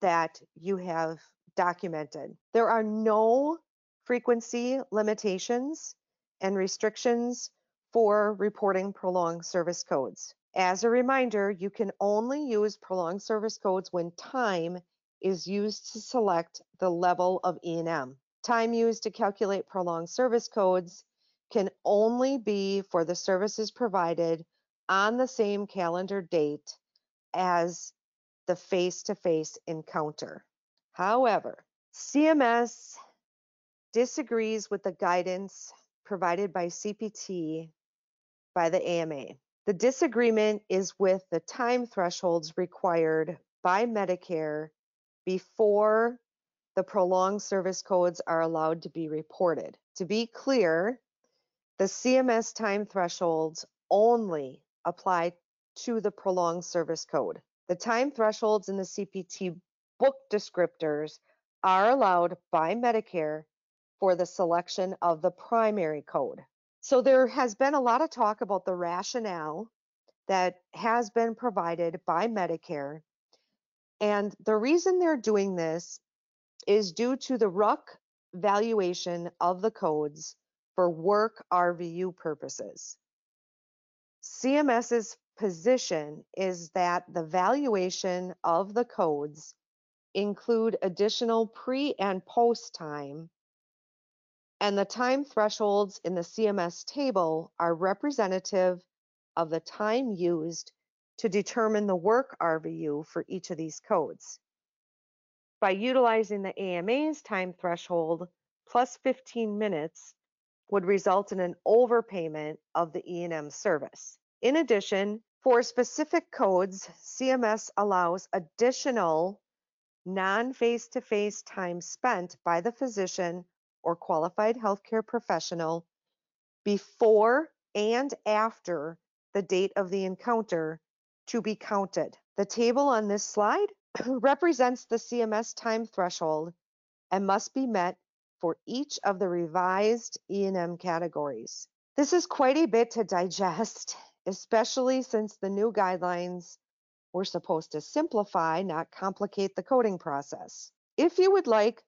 that you have documented. There are no frequency limitations and restrictions for reporting prolonged service codes. As a reminder, you can only use prolonged service codes when time is used to select the level of E&M. Time used to calculate prolonged service codes can only be for the services provided on the same calendar date as the face-to-face encounter. However, CMS disagrees with the guidance provided by CPT by the AMA. The disagreement is with the time thresholds required by Medicare before the prolonged service codes are allowed to be reported. To be clear, the CMS time thresholds only apply to the prolonged service code. The time thresholds in the CPT book descriptors are allowed by Medicare for the selection of the primary code. So there has been a lot of talk about the rationale that has been provided by Medicare. And the reason they're doing this is due to the RUC valuation of the codes for work RVU purposes. CMS's position is that the valuation of the codes include additional pre and post time, and the time thresholds in the CMS table are representative of the time used to determine the work RVU for each of these codes. By utilizing the AMA's time threshold plus 15 minutes would result in an overpayment of the E&M service. In addition, for specific codes, CMS allows additional non-face-to-face time spent by the physician or qualified healthcare professional before and after the date of the encounter to be counted. The table on this slide represents the CMS time threshold and must be met for each of the revised E&M categories. This is quite a bit to digest, especially since the new guidelines were supposed to simplify, not complicate the coding process. If you would like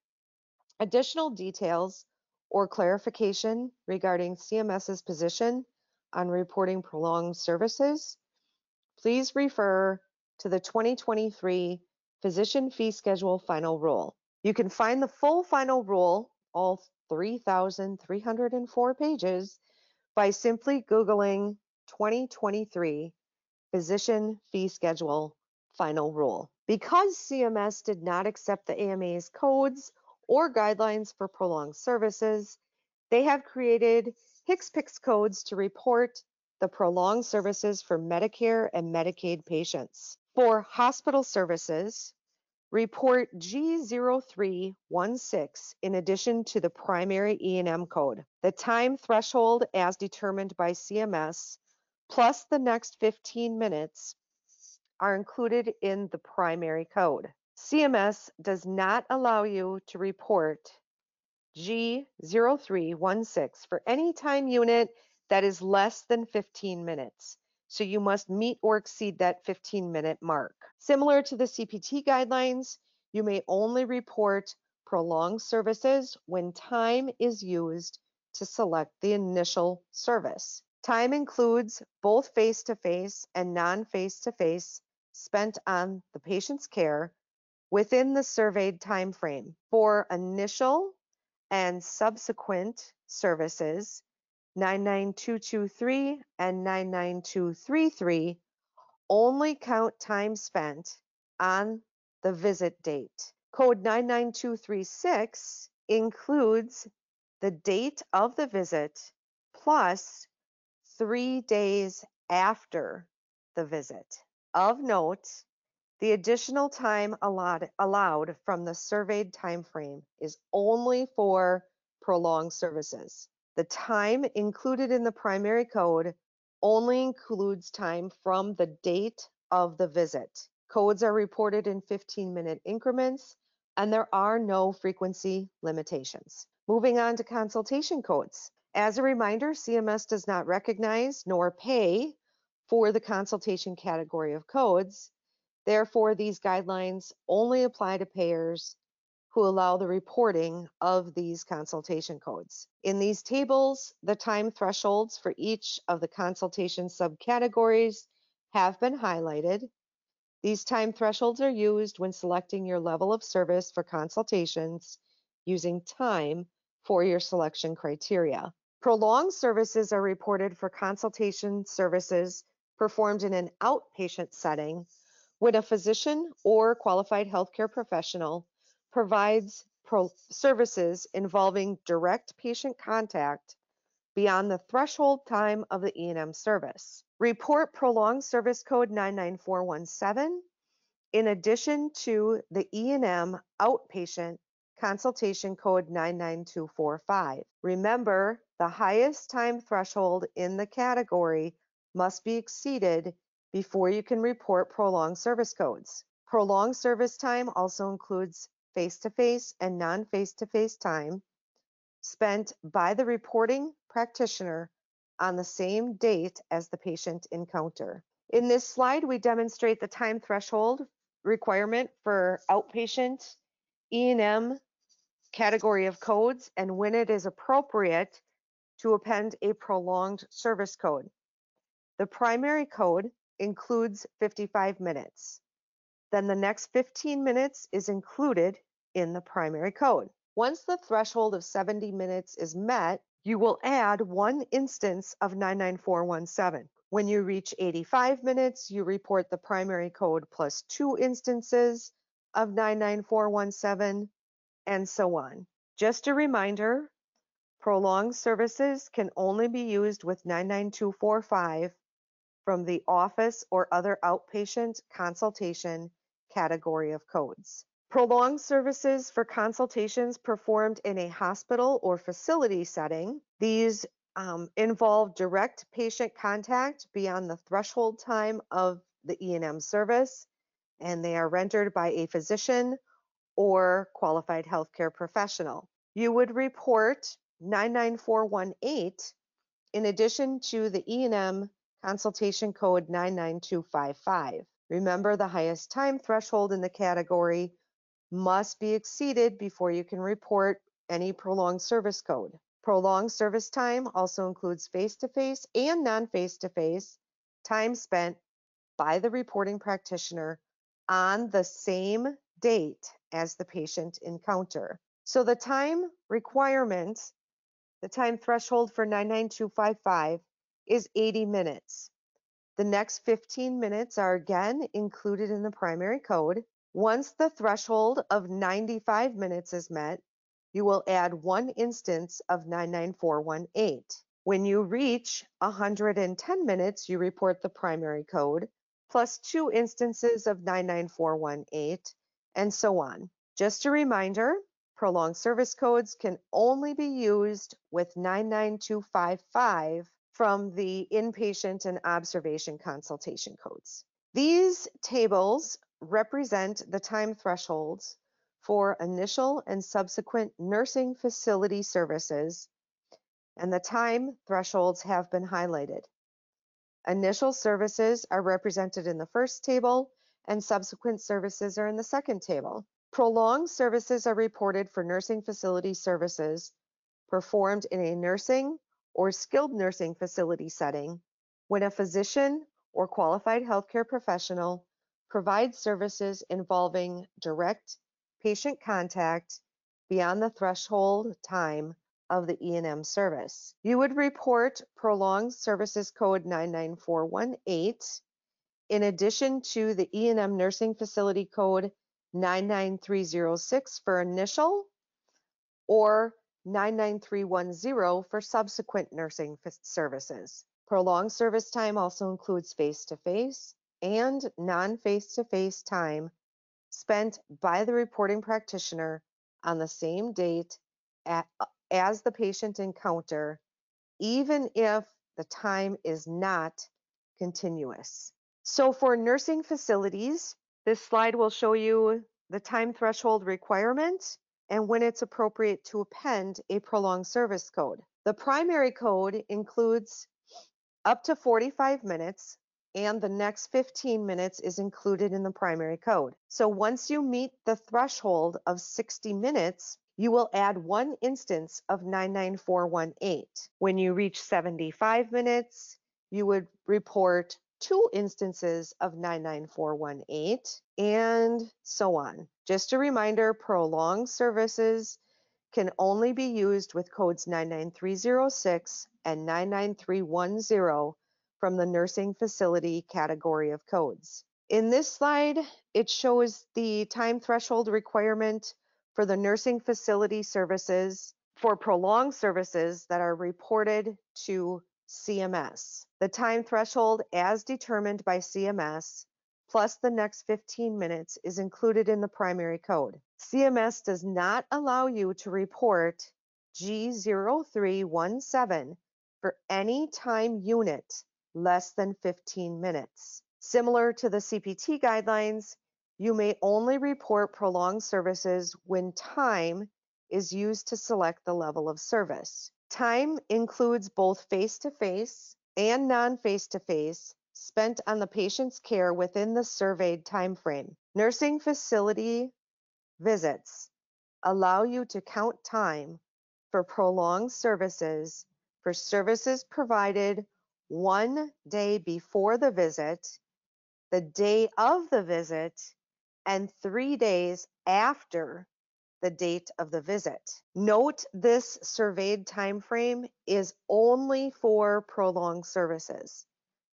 additional details or clarification regarding CMS's position on reporting prolonged services, please refer to the 2023 Physician Fee Schedule Final Rule. You can find the full final rule, all 3,304 pages, by simply Googling 2023 Physician Fee Schedule Final Rule. Because CMS did not accept the AMA's codes or guidelines for prolonged services, they have created HCPCS codes to report the prolonged services for Medicare and Medicaid patients. For hospital services, report G0316 in addition to the primary E&M code. The time threshold as determined by CMS plus the next 15 minutes are included in the primary code. CMS does not allow you to report G0316 for any time unit that is less than 15 minutes. So you must meet or exceed that 15 minute mark. Similar to the CPT guidelines, you may only report prolonged services when time is used to select the initial service. Time includes both face-to-face and non-face-to-face spent on the patient's care within the surveyed time frame. For initial and subsequent services, 99223 and 99233 only count time spent on the visit date. Code 99236 includes the date of the visit plus three days after the visit. Of note, the additional time allowed, allowed from the surveyed time frame is only for prolonged services. The time included in the primary code only includes time from the date of the visit. Codes are reported in 15 minute increments and there are no frequency limitations. Moving on to consultation codes. As a reminder, CMS does not recognize nor pay for the consultation category of codes. Therefore, these guidelines only apply to payers who allow the reporting of these consultation codes. In these tables, the time thresholds for each of the consultation subcategories have been highlighted. These time thresholds are used when selecting your level of service for consultations using time for your selection criteria. Prolonged services are reported for consultation services performed in an outpatient setting when a physician or qualified healthcare professional provides pro services involving direct patient contact beyond the threshold time of the E&M service. Report prolonged service code 99417 in addition to the E&M outpatient consultation code 99245. Remember, the highest time threshold in the category must be exceeded before you can report prolonged service codes. Prolonged service time also includes face-to-face and non-face-to-face time spent by the reporting practitioner on the same date as the patient encounter. In this slide, we demonstrate the time threshold requirement for outpatient E&M category of codes, and when it is appropriate to append a prolonged service code. The primary code includes 55 minutes. Then the next 15 minutes is included in the primary code. Once the threshold of 70 minutes is met, you will add one instance of 99417. When you reach 85 minutes, you report the primary code plus two instances of 99417 and so on. Just a reminder, prolonged services can only be used with 99245 from the office or other outpatient consultation category of codes. Prolonged services for consultations performed in a hospital or facility setting. These um, involve direct patient contact beyond the threshold time of the E&M service, and they are rendered by a physician or qualified healthcare professional. You would report 99418 in addition to the E&M consultation code 99255. Remember the highest time threshold in the category must be exceeded before you can report any prolonged service code. Prolonged service time also includes face-to-face and non-face-to-face time spent by the reporting practitioner on the same date as the patient encounter. So the time requirement, the time threshold for 99255 is 80 minutes. The next 15 minutes are again included in the primary code. Once the threshold of 95 minutes is met, you will add one instance of 99418. When you reach 110 minutes, you report the primary code plus two instances of 99418 and so on. Just a reminder, prolonged service codes can only be used with 99255 from the inpatient and observation consultation codes. These tables represent the time thresholds for initial and subsequent nursing facility services, and the time thresholds have been highlighted. Initial services are represented in the first table, and subsequent services are in the second table. Prolonged services are reported for nursing facility services performed in a nursing or skilled nursing facility setting when a physician or qualified healthcare professional provides services involving direct patient contact beyond the threshold time of the E&M service. You would report prolonged services code 99418 in addition to the E&M nursing facility code 99306 for initial or 99310 for subsequent nursing services. Prolonged service time also includes face-to-face and non-face-to-face time spent by the reporting practitioner on the same date at, as the patient encounter, even if the time is not continuous. So for nursing facilities, this slide will show you the time threshold requirement and when it's appropriate to append a prolonged service code. The primary code includes up to 45 minutes and the next 15 minutes is included in the primary code. So once you meet the threshold of 60 minutes, you will add one instance of 99418. When you reach 75 minutes, you would report two instances of 99418 and so on. Just a reminder, prolonged services can only be used with codes 99306 and 99310 from the nursing facility category of codes. In this slide, it shows the time threshold requirement for the nursing facility services for prolonged services that are reported to CMS. The time threshold as determined by CMS plus the next 15 minutes is included in the primary code. CMS does not allow you to report G0317 for any time unit less than 15 minutes. Similar to the CPT guidelines, you may only report prolonged services when time is used to select the level of service. Time includes both face-to-face and non-face-to-face spent on the patient's care within the surveyed time frame. Nursing facility visits allow you to count time for prolonged services for services provided one day before the visit, the day of the visit, and three days after the date of the visit. Note this surveyed time frame is only for prolonged services.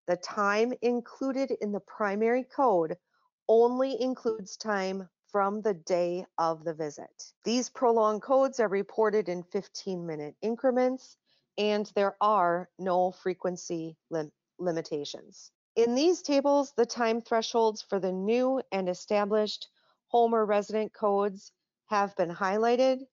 The time included in the primary code only includes time from the day of the visit. These prolonged codes are reported in 15 minute increments and there are no frequency lim limitations. In these tables, the time thresholds for the new and established home or resident codes have been highlighted.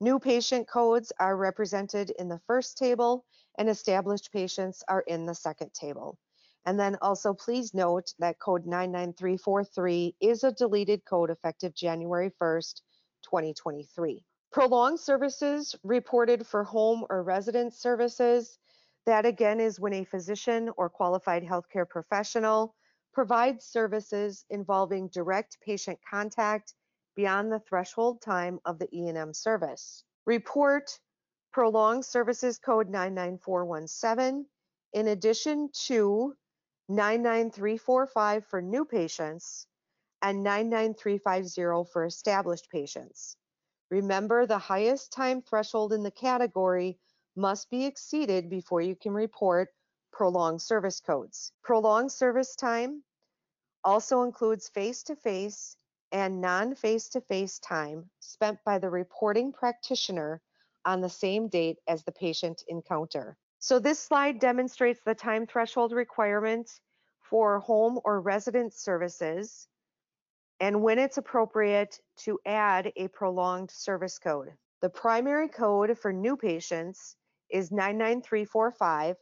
New patient codes are represented in the first table and established patients are in the second table. And then also please note that code 99343 is a deleted code effective January 1st, 2023. Prolonged services reported for home or residence services. That again is when a physician or qualified healthcare professional provides services involving direct patient contact beyond the threshold time of the E&M service. Report prolonged services code 99417 in addition to 99345 for new patients and 99350 for established patients. Remember the highest time threshold in the category must be exceeded before you can report prolonged service codes. Prolonged service time also includes face-to-face and non-face-to-face time spent by the reporting practitioner on the same date as the patient encounter. So this slide demonstrates the time threshold requirement for home or residence services and when it's appropriate to add a prolonged service code. The primary code for new patients is 99345,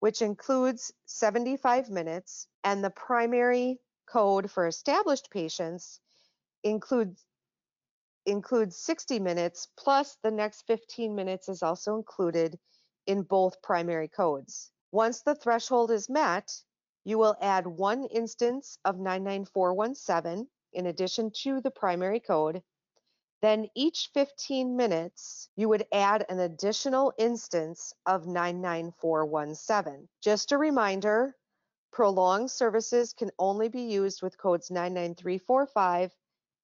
which includes 75 minutes, and the primary code for established patients includes includes 60 minutes plus the next 15 minutes is also included in both primary codes. Once the threshold is met, you will add one instance of 99417 in addition to the primary code. Then each 15 minutes, you would add an additional instance of 99417. Just a reminder, prolonged services can only be used with codes 99345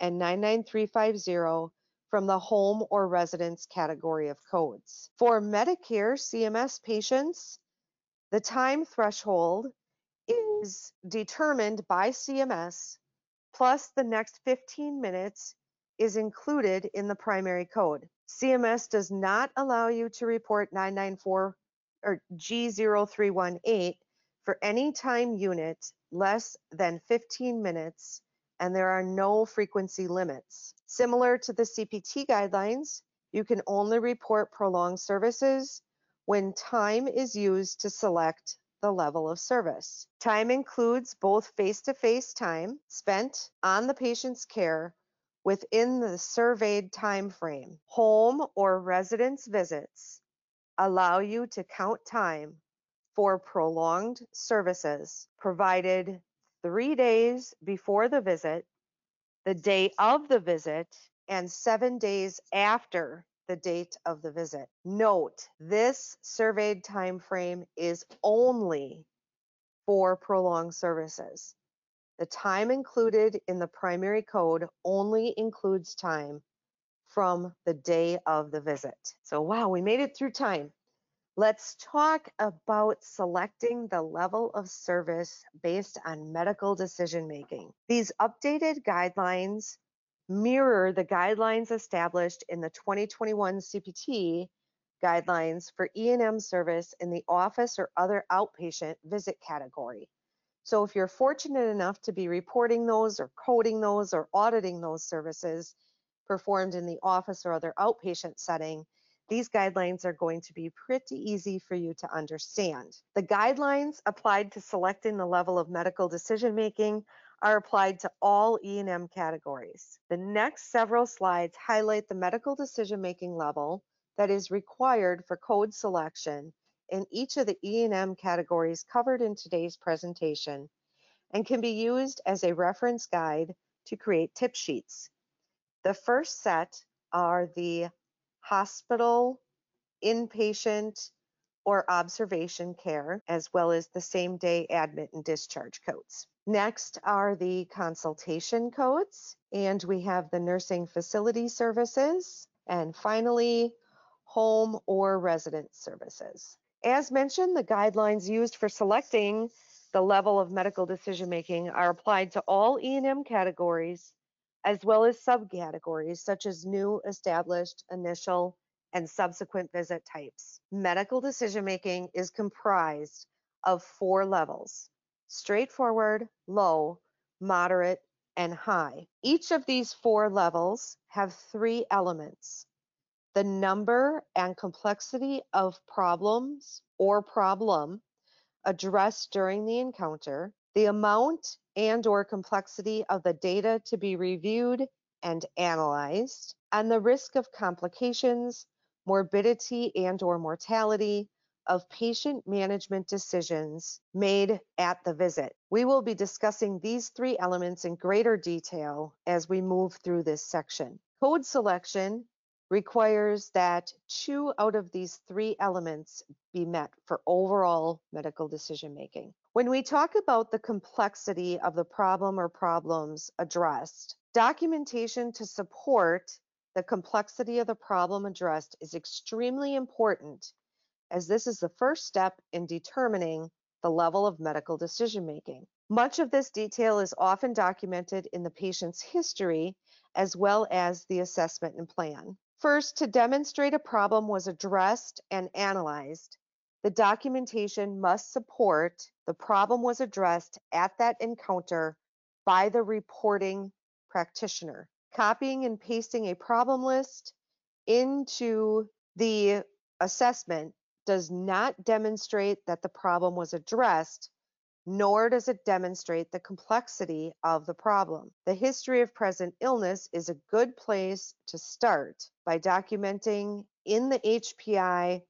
and 99350 from the home or residence category of codes. For Medicare CMS patients, the time threshold is determined by CMS plus the next 15 minutes is included in the primary code. CMS does not allow you to report 994 or G0318 for any time unit less than 15 minutes and there are no frequency limits. Similar to the CPT guidelines, you can only report prolonged services when time is used to select the level of service. Time includes both face-to-face time spent on the patient's care within the surveyed time frame. Home or residence visits allow you to count time for prolonged services provided three days before the visit, the day of the visit, and seven days after the date of the visit. Note, this surveyed time frame is only for prolonged services. The time included in the primary code only includes time from the day of the visit. So wow, we made it through time. Let's talk about selecting the level of service based on medical decision making. These updated guidelines mirror the guidelines established in the 2021 CPT guidelines for E&M service in the office or other outpatient visit category. So if you're fortunate enough to be reporting those or coding those or auditing those services performed in the office or other outpatient setting, these guidelines are going to be pretty easy for you to understand. The guidelines applied to selecting the level of medical decision making are applied to all E&M categories. The next several slides highlight the medical decision-making level that is required for code selection in each of the E&M categories covered in today's presentation and can be used as a reference guide to create tip sheets. The first set are the hospital, inpatient, or observation care, as well as the same day admit and discharge codes. Next are the consultation codes, and we have the nursing facility services, and finally, home or resident services. As mentioned, the guidelines used for selecting the level of medical decision making are applied to all E&M categories as well as subcategories such as new, established, initial, and subsequent visit types. Medical decision making is comprised of four levels straightforward, low, moderate, and high. Each of these four levels have three elements the number and complexity of problems or problem addressed during the encounter, the amount and or complexity of the data to be reviewed and analyzed, and the risk of complications, morbidity and or mortality of patient management decisions made at the visit. We will be discussing these three elements in greater detail as we move through this section. Code selection requires that two out of these three elements be met for overall medical decision making. When we talk about the complexity of the problem or problems addressed, documentation to support the complexity of the problem addressed is extremely important as this is the first step in determining the level of medical decision making. Much of this detail is often documented in the patient's history as well as the assessment and plan. First, to demonstrate a problem was addressed and analyzed, the documentation must support the problem was addressed at that encounter by the reporting practitioner. Copying and pasting a problem list into the assessment does not demonstrate that the problem was addressed, nor does it demonstrate the complexity of the problem. The history of present illness is a good place to start by documenting in the HPI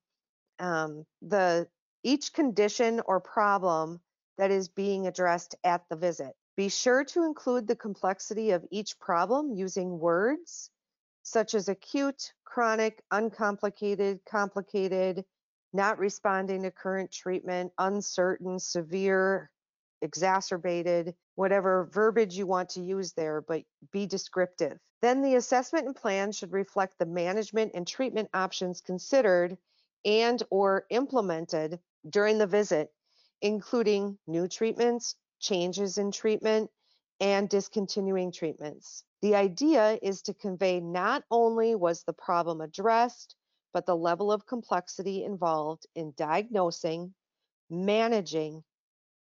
um, the each condition or problem that is being addressed at the visit. Be sure to include the complexity of each problem using words such as acute, chronic, uncomplicated, complicated, not responding to current treatment, uncertain, severe, exacerbated, whatever verbiage you want to use there, but be descriptive. Then the assessment and plan should reflect the management and treatment options considered and or implemented during the visit, including new treatments, changes in treatment, and discontinuing treatments. The idea is to convey not only was the problem addressed, but the level of complexity involved in diagnosing, managing,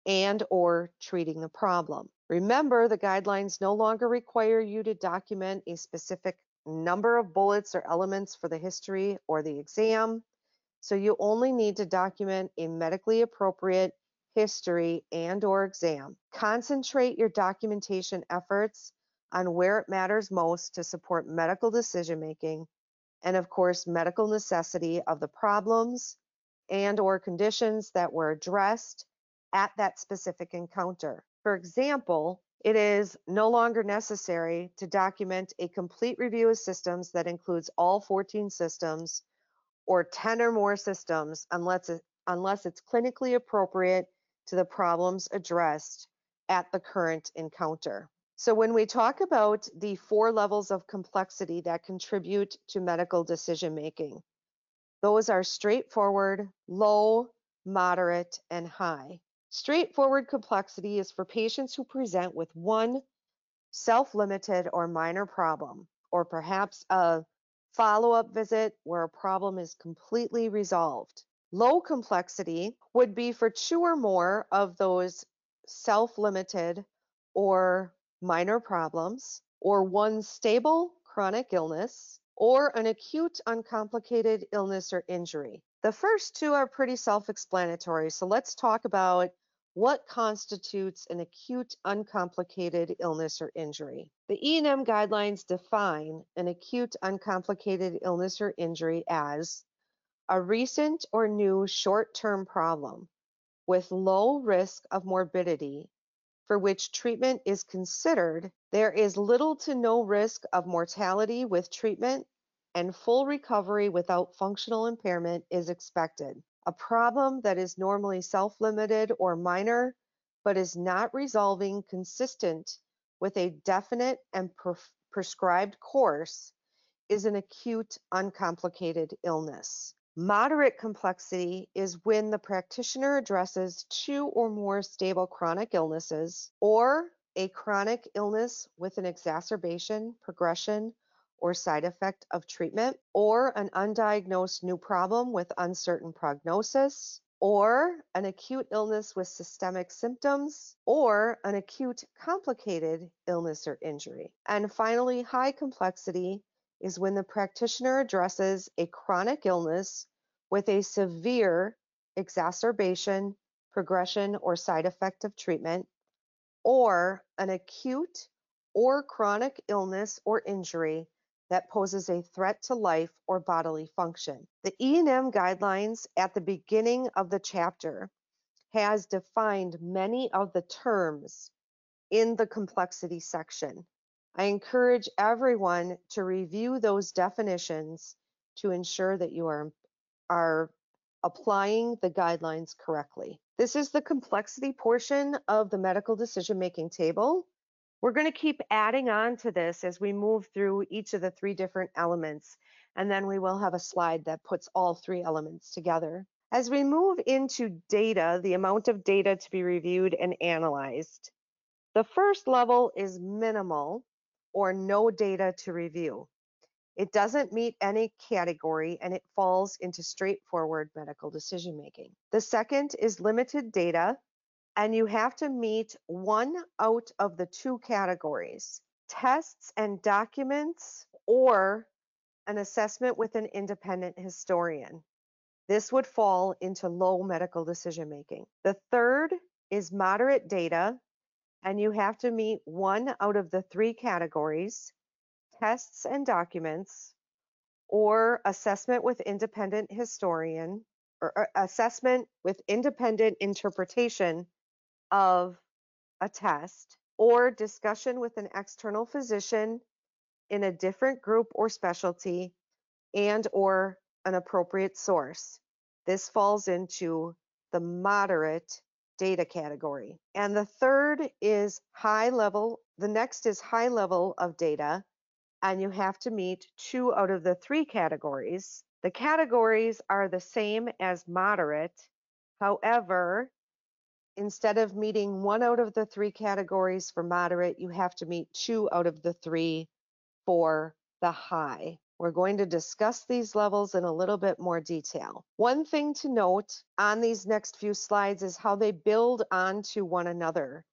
and or treating the problem. Remember, the guidelines no longer require you to document a specific number of bullets or elements for the history or the exam. So you only need to document a medically appropriate history and or exam. Concentrate your documentation efforts on where it matters most to support medical decision making and of course medical necessity of the problems and or conditions that were addressed at that specific encounter. For example, it is no longer necessary to document a complete review of systems that includes all 14 systems or 10 or more systems unless, it, unless it's clinically appropriate to the problems addressed at the current encounter. So when we talk about the four levels of complexity that contribute to medical decision making, those are straightforward, low, moderate, and high. Straightforward complexity is for patients who present with one self-limited or minor problem, or perhaps a follow-up visit where a problem is completely resolved. Low complexity would be for two or more of those self-limited or minor problems, or one stable chronic illness, or an acute uncomplicated illness or injury. The first two are pretty self-explanatory, so let's talk about what constitutes an acute uncomplicated illness or injury. The E&M guidelines define an acute uncomplicated illness or injury as a recent or new short-term problem with low risk of morbidity for which treatment is considered, there is little to no risk of mortality with treatment, and full recovery without functional impairment is expected. A problem that is normally self-limited or minor, but is not resolving consistent with a definite and prescribed course is an acute uncomplicated illness. Moderate complexity is when the practitioner addresses two or more stable chronic illnesses or a chronic illness with an exacerbation, progression, or side effect of treatment, or an undiagnosed new problem with uncertain prognosis, or an acute illness with systemic symptoms, or an acute complicated illness or injury. And finally, high complexity is when the practitioner addresses a chronic illness with a severe exacerbation, progression, or side effect of treatment, or an acute or chronic illness or injury that poses a threat to life or bodily function. The E&M guidelines at the beginning of the chapter has defined many of the terms in the complexity section. I encourage everyone to review those definitions to ensure that you are, are applying the guidelines correctly. This is the complexity portion of the medical decision-making table. We're going to keep adding on to this as we move through each of the three different elements, and then we will have a slide that puts all three elements together. As we move into data, the amount of data to be reviewed and analyzed, the first level is minimal or no data to review. It doesn't meet any category and it falls into straightforward medical decision making. The second is limited data and you have to meet one out of the two categories tests and documents or an assessment with an independent historian. This would fall into low medical decision making. The third is moderate data, and you have to meet one out of the three categories tests and documents, or assessment with independent historian, or, assessment with independent interpretation of a test or discussion with an external physician in a different group or specialty and or an appropriate source. This falls into the moderate data category. And the third is high level, the next is high level of data, and you have to meet two out of the three categories. The categories are the same as moderate. However, instead of meeting one out of the three categories for moderate, you have to meet two out of the three for the high. We're going to discuss these levels in a little bit more detail. One thing to note on these next few slides is how they build onto one another.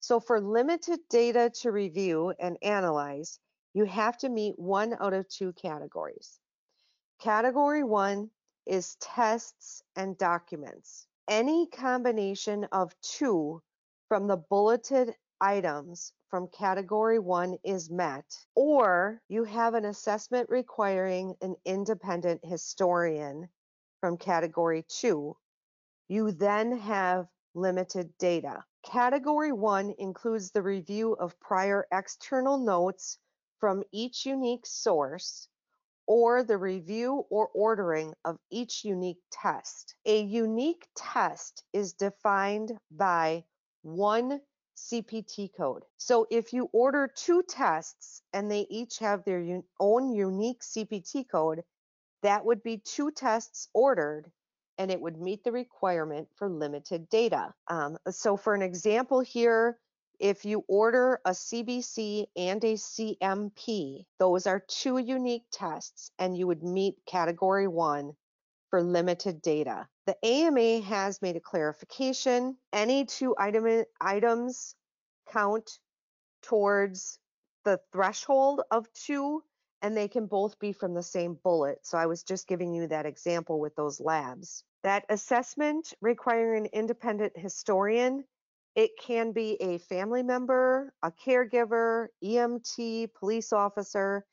So for limited data to review and analyze, you have to meet one out of two categories. Category one is tests and documents any combination of two from the bulleted items from category one is met, or you have an assessment requiring an independent historian from category two, you then have limited data. Category one includes the review of prior external notes from each unique source or the review or ordering of each unique test. A unique test is defined by one CPT code. So if you order two tests and they each have their un own unique CPT code, that would be two tests ordered and it would meet the requirement for limited data. Um, so for an example here, if you order a CBC and a CMP, those are two unique tests and you would meet category one for limited data. The AMA has made a clarification. Any two item, items count towards the threshold of two and they can both be from the same bullet. So I was just giving you that example with those labs. That assessment requiring an independent historian it can be a family member, a caregiver, EMT, police officer,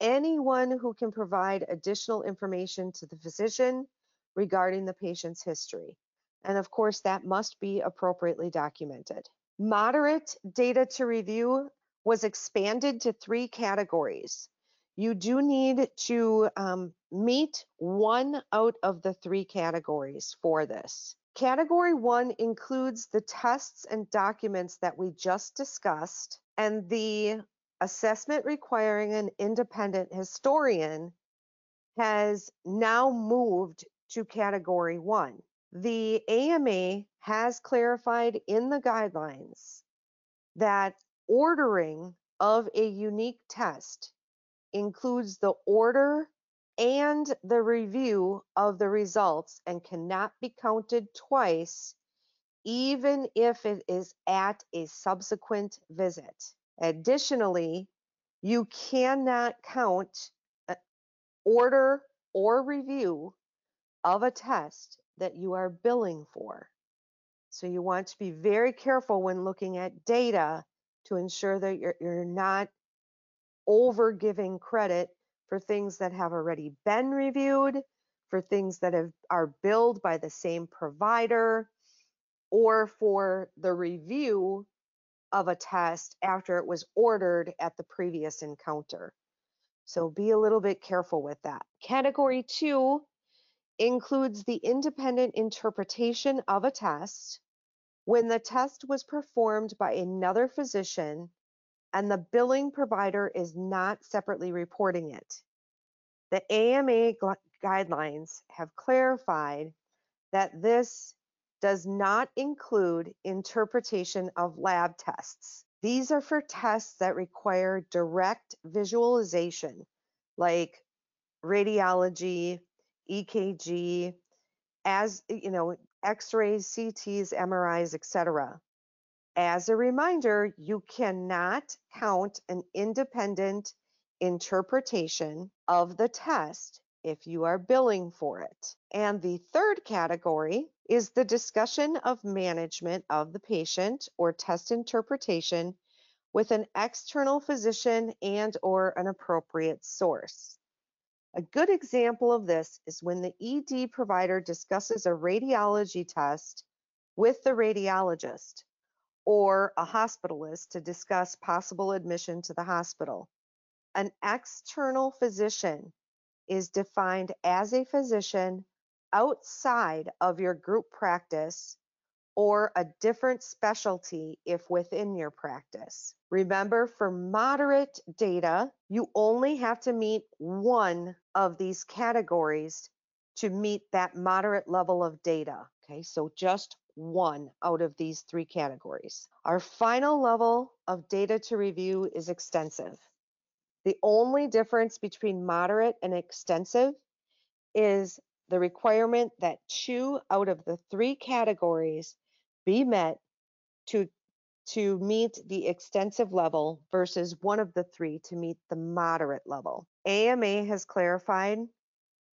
anyone who can provide additional information to the physician regarding the patient's history. And of course, that must be appropriately documented. Moderate data to review was expanded to three categories. you do need to um, meet one out of the three categories for this. Category one includes the tests and documents that we just discussed and the assessment requiring an independent historian has now moved to category one. The AMA has clarified in the guidelines that ordering of a unique test includes the order and the review of the results and cannot be counted twice, even if it is at a subsequent visit. Additionally, you cannot count uh, order or review of a test that you are billing for. So you want to be very careful when looking at data to ensure that you're, you're not over giving credit for things that have already been reviewed, for things that have, are billed by the same provider, or for the review of a test after it was ordered at the previous encounter. So be a little bit careful with that. Category two includes the independent interpretation of a test when the test was performed by another physician and the billing provider is not separately reporting it. The AMA guidelines have clarified that this does not include interpretation of lab tests. These are for tests that require direct visualization, like radiology, EKG, as you know, X-rays, CTs, MRIs, etc. As a reminder, you cannot count an independent interpretation of the test if you are billing for it. And the third category is the discussion of management of the patient or test interpretation with an external physician and or an appropriate source. A good example of this is when the ED provider discusses a radiology test with the radiologist or a hospitalist to discuss possible admission to the hospital. An external physician is defined as a physician outside of your group practice or a different specialty if within your practice. Remember, for moderate data, you only have to meet one of these categories to meet that moderate level of data. Okay, so just one out of these three categories. Our final level of data to review is extensive. The only difference between moderate and extensive is the requirement that two out of the three categories be met to, to meet the extensive level versus one of the three to meet the moderate level. AMA has clarified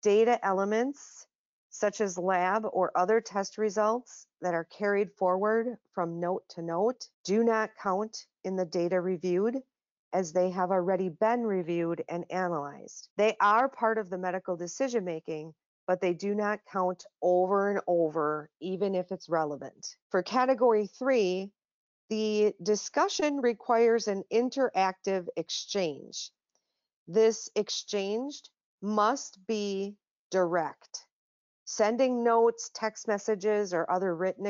data elements such as lab or other test results that are carried forward from note to note do not count in the data reviewed as they have already been reviewed and analyzed. They are part of the medical decision making, but they do not count over and over, even if it's relevant. For category three, the discussion requires an interactive exchange. This exchange must be direct. Sending notes, text messages, or other written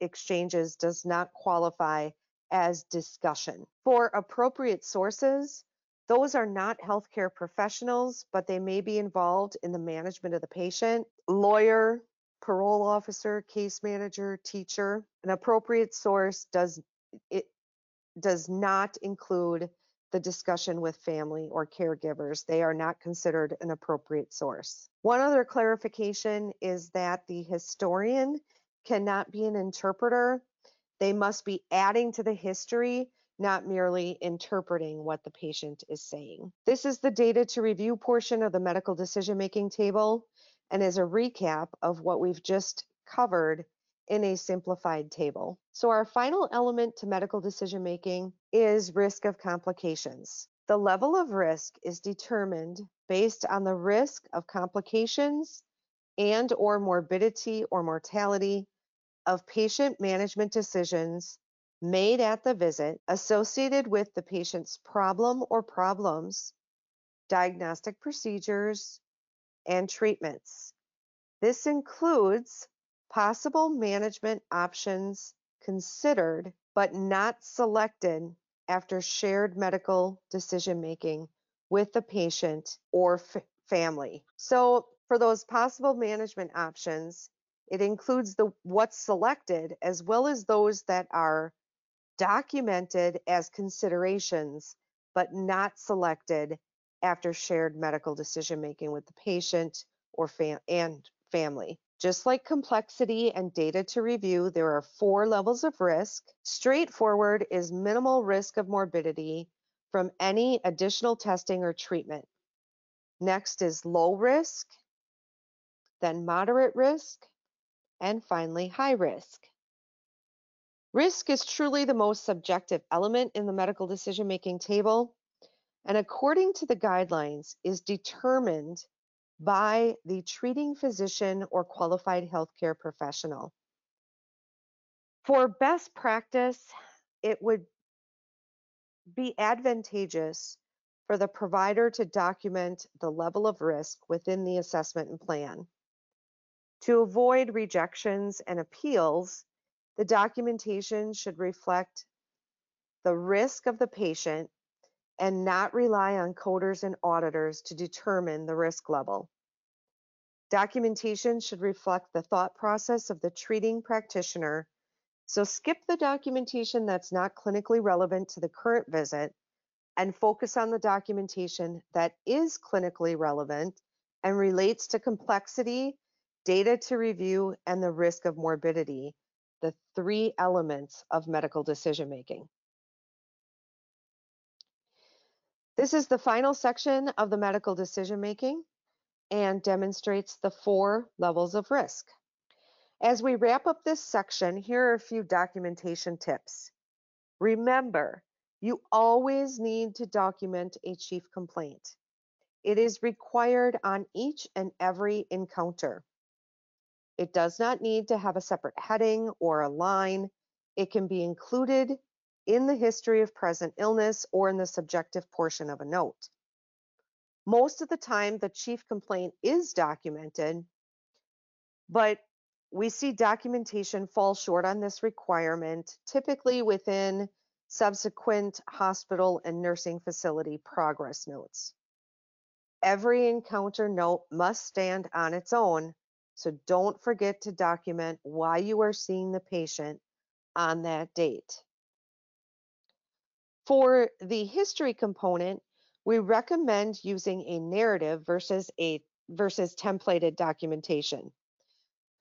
exchanges does not qualify as discussion. For appropriate sources, those are not healthcare professionals, but they may be involved in the management of the patient. Lawyer, parole officer, case manager, teacher. An appropriate source does it does not include the discussion with family or caregivers. They are not considered an appropriate source. One other clarification is that the historian cannot be an interpreter they must be adding to the history, not merely interpreting what the patient is saying. This is the data to review portion of the medical decision making table and is a recap of what we've just covered in a simplified table. So our final element to medical decision making is risk of complications. The level of risk is determined based on the risk of complications and or morbidity or mortality of patient management decisions made at the visit associated with the patient's problem or problems diagnostic procedures, and treatments. This includes possible management options considered but not selected after shared medical decision making with the patient or family. So, for those possible management options, it includes the what's selected as well as those that are documented as considerations but not selected after shared medical decision making with the patient or fam- and family. Just like complexity and data to review, there are four levels of risk. Straightforward is minimal risk of morbidity from any additional testing or treatment. Next is low risk, then moderate risk, and finally high risk. Risk is truly the most subjective element in the medical decision making table, and according to the guidelines, is determined by the treating physician or qualified healthcare professional. For best practice, it would be advantageous for the provider to document the level of risk within the assessment and plan. To avoid rejections and appeals, the documentation should reflect the risk of the patient and not rely on coders and auditors to determine the risk level. Documentation should reflect the thought process of the treating practitioner, so skip the documentation that's not clinically relevant to the current visit and focus on the documentation that is clinically relevant and relates to complexity, data to review, and the risk of morbidity, the three elements of medical decision making. This is the final section of the medical decision making and demonstrates the four levels of risk. As we wrap up this section, here are a few documentation tips. Remember, you always need to document a chief complaint. It is required on each and every encounter. It does not need to have a separate heading or a line. It can be included in the history of present illness or in the subjective portion of a note. Most of the time, the chief complaint is documented, but we see documentation fall short on this requirement, typically within subsequent hospital and nursing facility progress notes. Every encounter note must stand on its own, so don't forget to document why you are seeing the patient on that date. For the history component, we recommend using a narrative versus a versus templated documentation.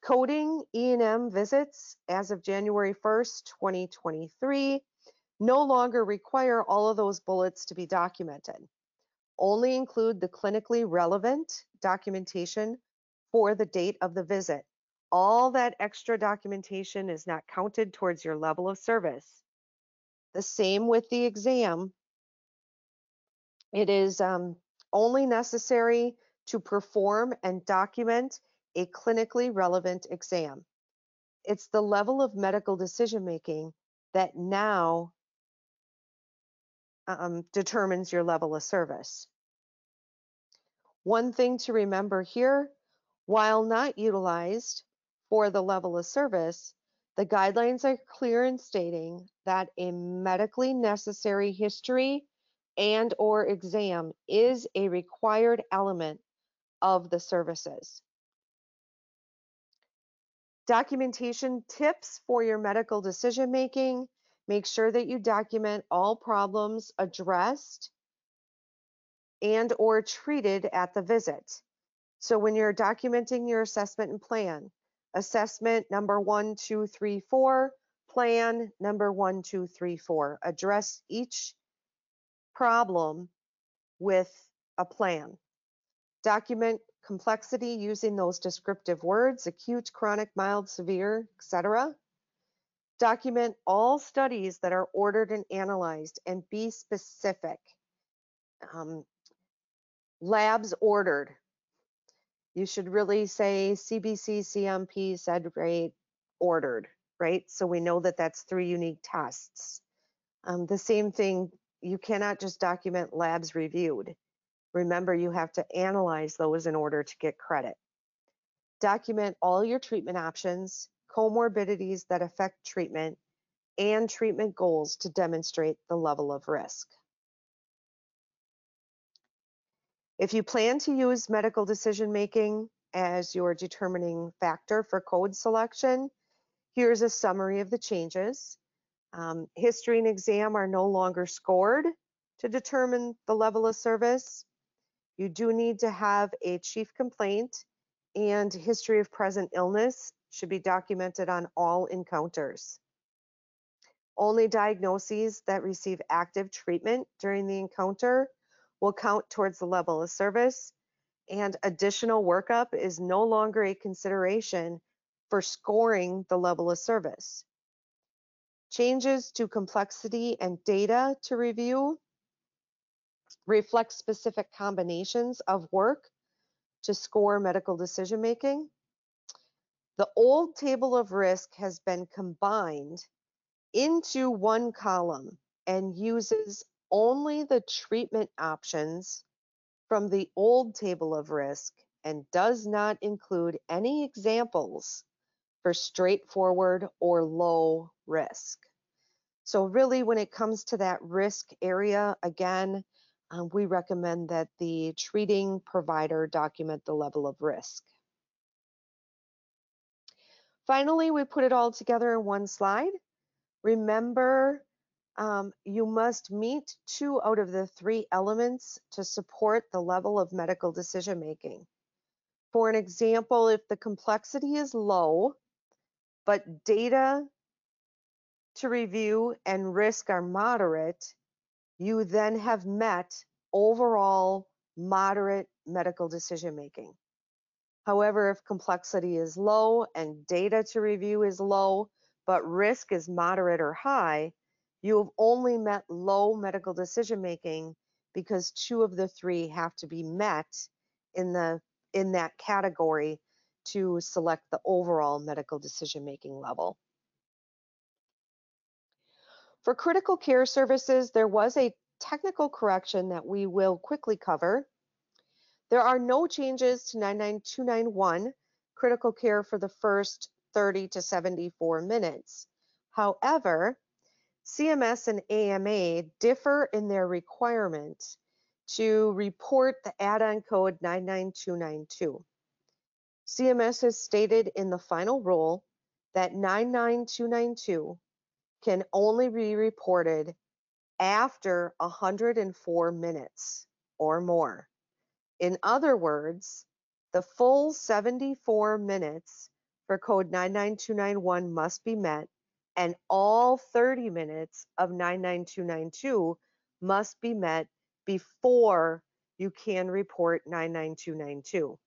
Coding E&M visits as of January 1st, 2023 no longer require all of those bullets to be documented. Only include the clinically relevant documentation for the date of the visit. All that extra documentation is not counted towards your level of service. The same with the exam. It is um, only necessary to perform and document a clinically relevant exam. It's the level of medical decision making that now um, determines your level of service. One thing to remember here, while not utilized for the level of service, the guidelines are clear in stating that a medically necessary history and or exam is a required element of the services. Documentation tips for your medical decision making. Make sure that you document all problems addressed and or treated at the visit. So when you're documenting your assessment and plan, assessment number one, two, three, four, plan number one, two, three, four. Address each problem with a plan. Document complexity using those descriptive words, acute, chronic, mild, severe, etc. Document all studies that are ordered and analyzed and be specific. Um, labs ordered, you should really say CBC, CMP, sed rate ordered, right? So we know that that's three unique tests. Um, the same thing, you cannot just document labs reviewed. Remember, you have to analyze those in order to get credit. Document all your treatment options, comorbidities that affect treatment, and treatment goals to demonstrate the level of risk. If you plan to use medical decision making as your determining factor for code selection, here's a summary of the changes. Um, history and exam are no longer scored to determine the level of service. You do need to have a chief complaint and history of present illness should be documented on all encounters. Only diagnoses that receive active treatment during the encounter will count towards the level of service, and additional workup is no longer a consideration for scoring the level of service. Changes to complexity and data to review reflect specific combinations of work to score medical decision making. The old table of risk has been combined into one column and uses only the treatment options from the old table of risk and does not include any examples for straightforward or low risk. So really when it comes to that risk area, again, um, we recommend that the treating provider document the level of risk. Finally, we put it all together in one slide. Remember, um, you must meet two out of the three elements to support the level of medical decision making. For an example, if the complexity is low, but data to review and risk are moderate, you then have met overall moderate medical decision making. However, if complexity is low and data to review is low, but risk is moderate or high, you have only met low medical decision making because two of the three have to be met in the in that category to select the overall medical decision making level. For critical care services, there was a technical correction that we will quickly cover. There are no changes to 99291 critical care for the first 30 to 74 minutes. However, CMS and AMA differ in their requirement to report the add-on code 99292. CMS has stated in the final rule that 99292 can only be reported after 104 minutes or more. In other words, the full 74 minutes for code 99291 must be met and all 30 minutes of 99292 must be met before you can report 99292.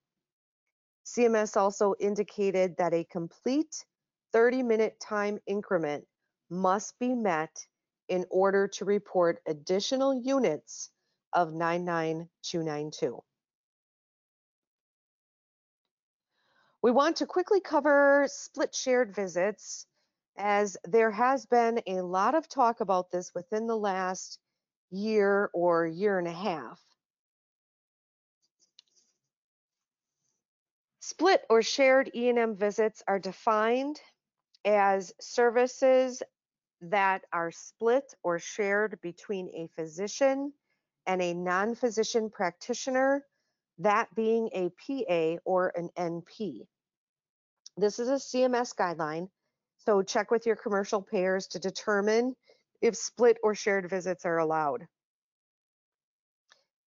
CMS also indicated that a complete 30 minute time increment must be met in order to report additional units of 99292. We want to quickly cover split shared visits as there has been a lot of talk about this within the last year or year and a half. Split or shared E&M visits are defined as services that are split or shared between a physician and a non-physician practitioner, that being a PA or an NP. This is a CMS guideline, so check with your commercial payers to determine if split or shared visits are allowed.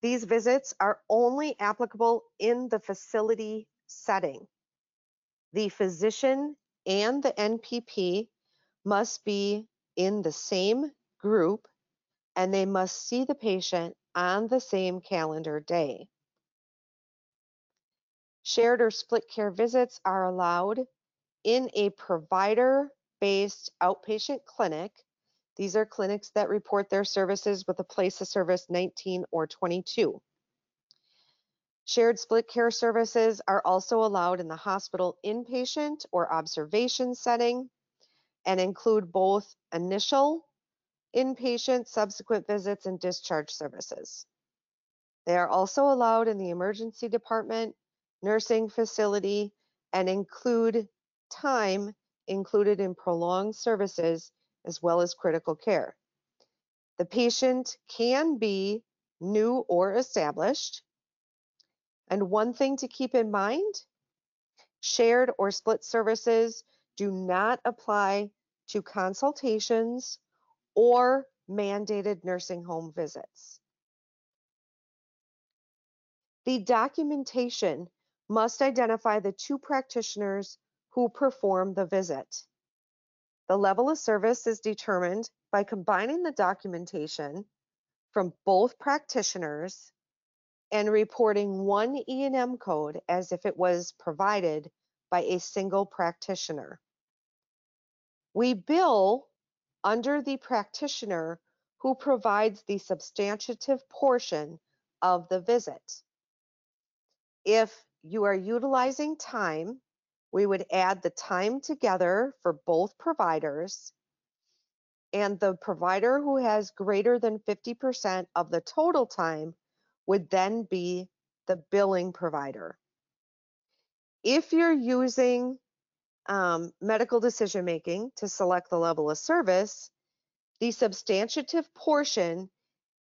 These visits are only applicable in the facility setting. The physician and the NPP must be in the same group and they must see the patient on the same calendar day. Shared or split care visits are allowed in a provider-based outpatient clinic. These are clinics that report their services with a place of service 19 or 22. Shared split care services are also allowed in the hospital inpatient or observation setting and include both initial inpatient, subsequent visits, and discharge services. They are also allowed in the emergency department, nursing facility, and include time included in prolonged services as well as critical care. The patient can be new or established. And one thing to keep in mind, shared or split services do not apply to consultations or mandated nursing home visits. The documentation must identify the two practitioners who perform the visit. The level of service is determined by combining the documentation from both practitioners and reporting one E&M code as if it was provided by a single practitioner. We bill under the practitioner who provides the substantive portion of the visit. If you are utilizing time, we would add the time together for both providers and the provider who has greater than 50% of the total time would then be the billing provider. If you're using um, medical decision making to select the level of service, the substantive portion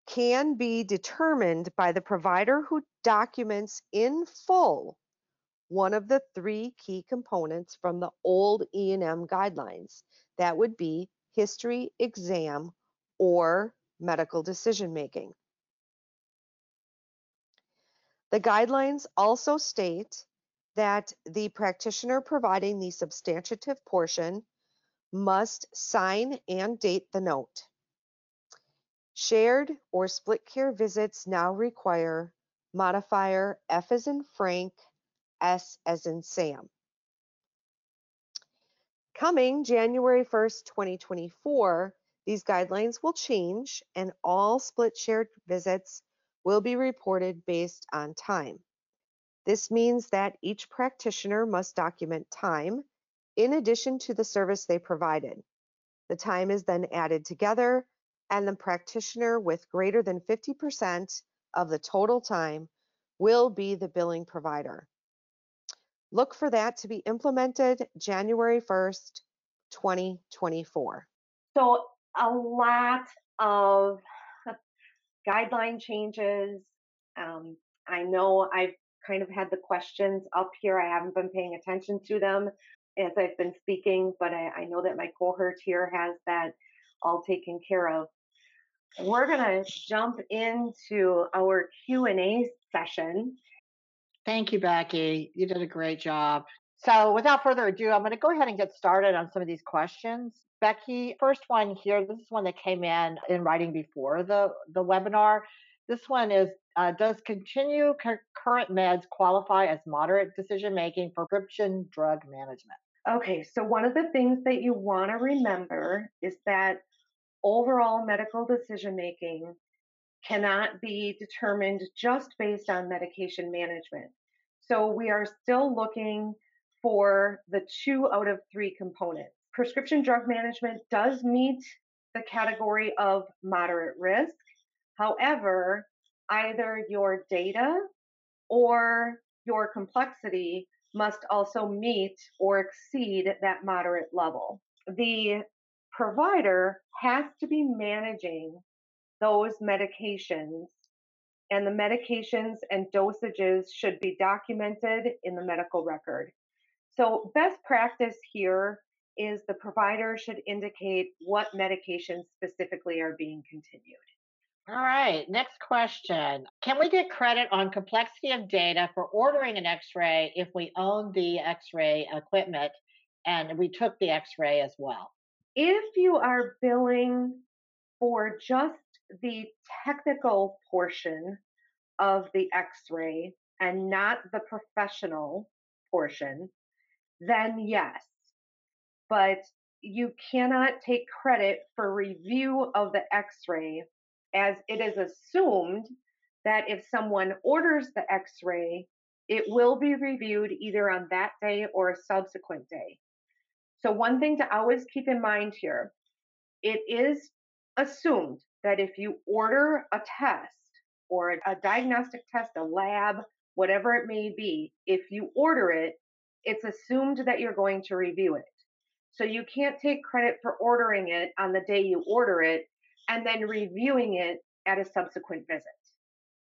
can be determined by the provider who documents in full one of the three key components from the old E&M guidelines. That would be history, exam, or medical decision making. The guidelines also state that the practitioner providing the substantive portion must sign and date the note. Shared or split care visits now require modifier F as in Frank, S as in Sam. Coming January 1st, 2024, these guidelines will change and all split shared visits will be reported based on time. This means that each practitioner must document time in addition to the service they provided. The time is then added together and the practitioner with greater than 50% of the total time will be the billing provider. Look for that to be implemented January 1st, 2024. So a lot of guideline changes. Um, I know I've kind of had the questions up here. I haven't been paying attention to them as I've been speaking, but I, I know that my cohort here has that all taken care of. We're going to jump into our Q&A session. Thank you, Becky. You did a great job. So without further ado, I'm going to go ahead and get started on some of these questions. Becky, first one here, this is one that came in in writing before the, the webinar. This one is, uh, does continue current meds qualify as moderate decision making for prescription drug management? Okay, so one of the things that you want to remember is that overall medical decision making cannot be determined just based on medication management. So we are still looking for the two out of three components. Prescription drug management does meet the category of moderate risk. However, either your data or your complexity must also meet or exceed that moderate level. The provider has to be managing those medications and the medications and dosages should be documented in the medical record. So best practice here is the provider should indicate what medications specifically are being continued. All right, next question. Can we get credit on complexity of data for ordering an x ray if we own the x ray equipment and we took the x ray as well? If you are billing for just the technical portion of the x-ray and not the professional portion, then yes. But you cannot take credit for review of the x-ray as it is assumed that if someone orders the x-ray, it will be reviewed either on that day or a subsequent day. So one thing to always keep in mind here, it is assumed that if you order a test or a diagnostic test, a lab, whatever it may be, if you order it, it's assumed that you're going to review it. So you can't take credit for ordering it on the day you order it and then reviewing it at a subsequent visit.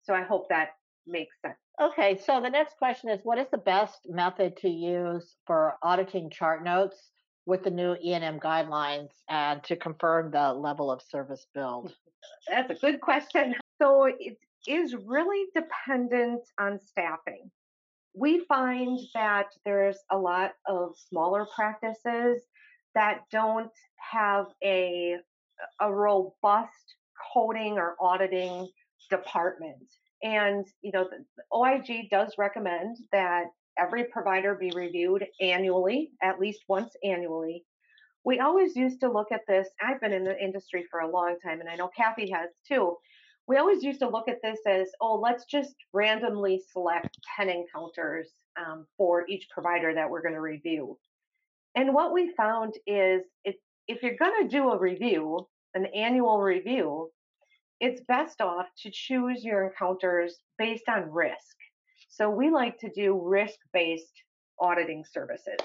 So I hope that makes sense. Okay, so the next question is what is the best method to use for auditing chart notes with the new E&M guidelines and to confirm the level of service billed? That's a good question. So it is really dependent on staffing. We find that there's a lot of smaller practices that don't have a a robust coding or auditing department. And, you know, the OIG does recommend that every provider be reviewed annually, at least once annually. We always used to look at this. I've been in the industry for a long time, and I know Kathy has too. We always used to look at this as, oh, let's just randomly select 10 encounters um, for each provider that we're going to review. And what we found is if, if you're going to do a review, an annual review, it's best off to choose your encounters based on risk. So we like to do risk based auditing services.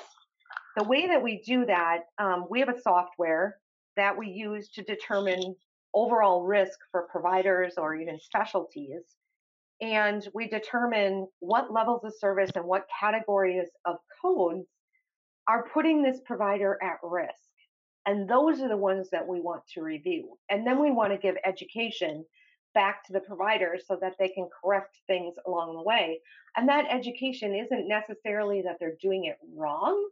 The way that we do that, um, we have a software that we use to determine overall risk for providers or even specialties. And we determine what levels of service and what categories of codes are putting this provider at risk. And those are the ones that we want to review. And then we want to give education back to the provider so that they can correct things along the way. And that education isn't necessarily that they're doing it wrong,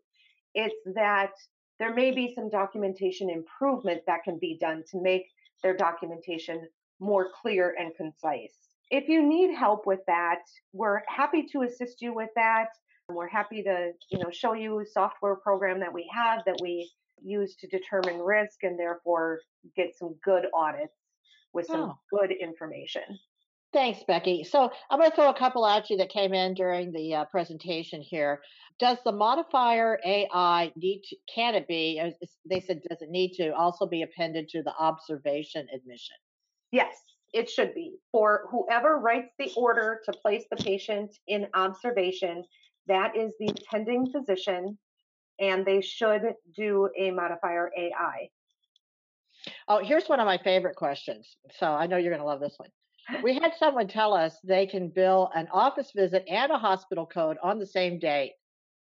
it's that there may be some documentation improvement that can be done to make their documentation more clear and concise. If you need help with that, we're happy to assist you with that. We're happy to, you know, show you a software program that we have that we use to determine risk and therefore get some good audits with some oh. good information. Thanks, Becky. So I'm going to throw a couple at you that came in during the uh, presentation here. Does the modifier AI need to, can it be, they said, does it need to also be appended to the observation admission? Yes, it should be. For whoever writes the order to place the patient in observation, that is the attending physician and they should do a modifier AI. Oh, here's one of my favorite questions. So I know you're going to love this one. We had someone tell us they can bill an office visit and a hospital code on the same date.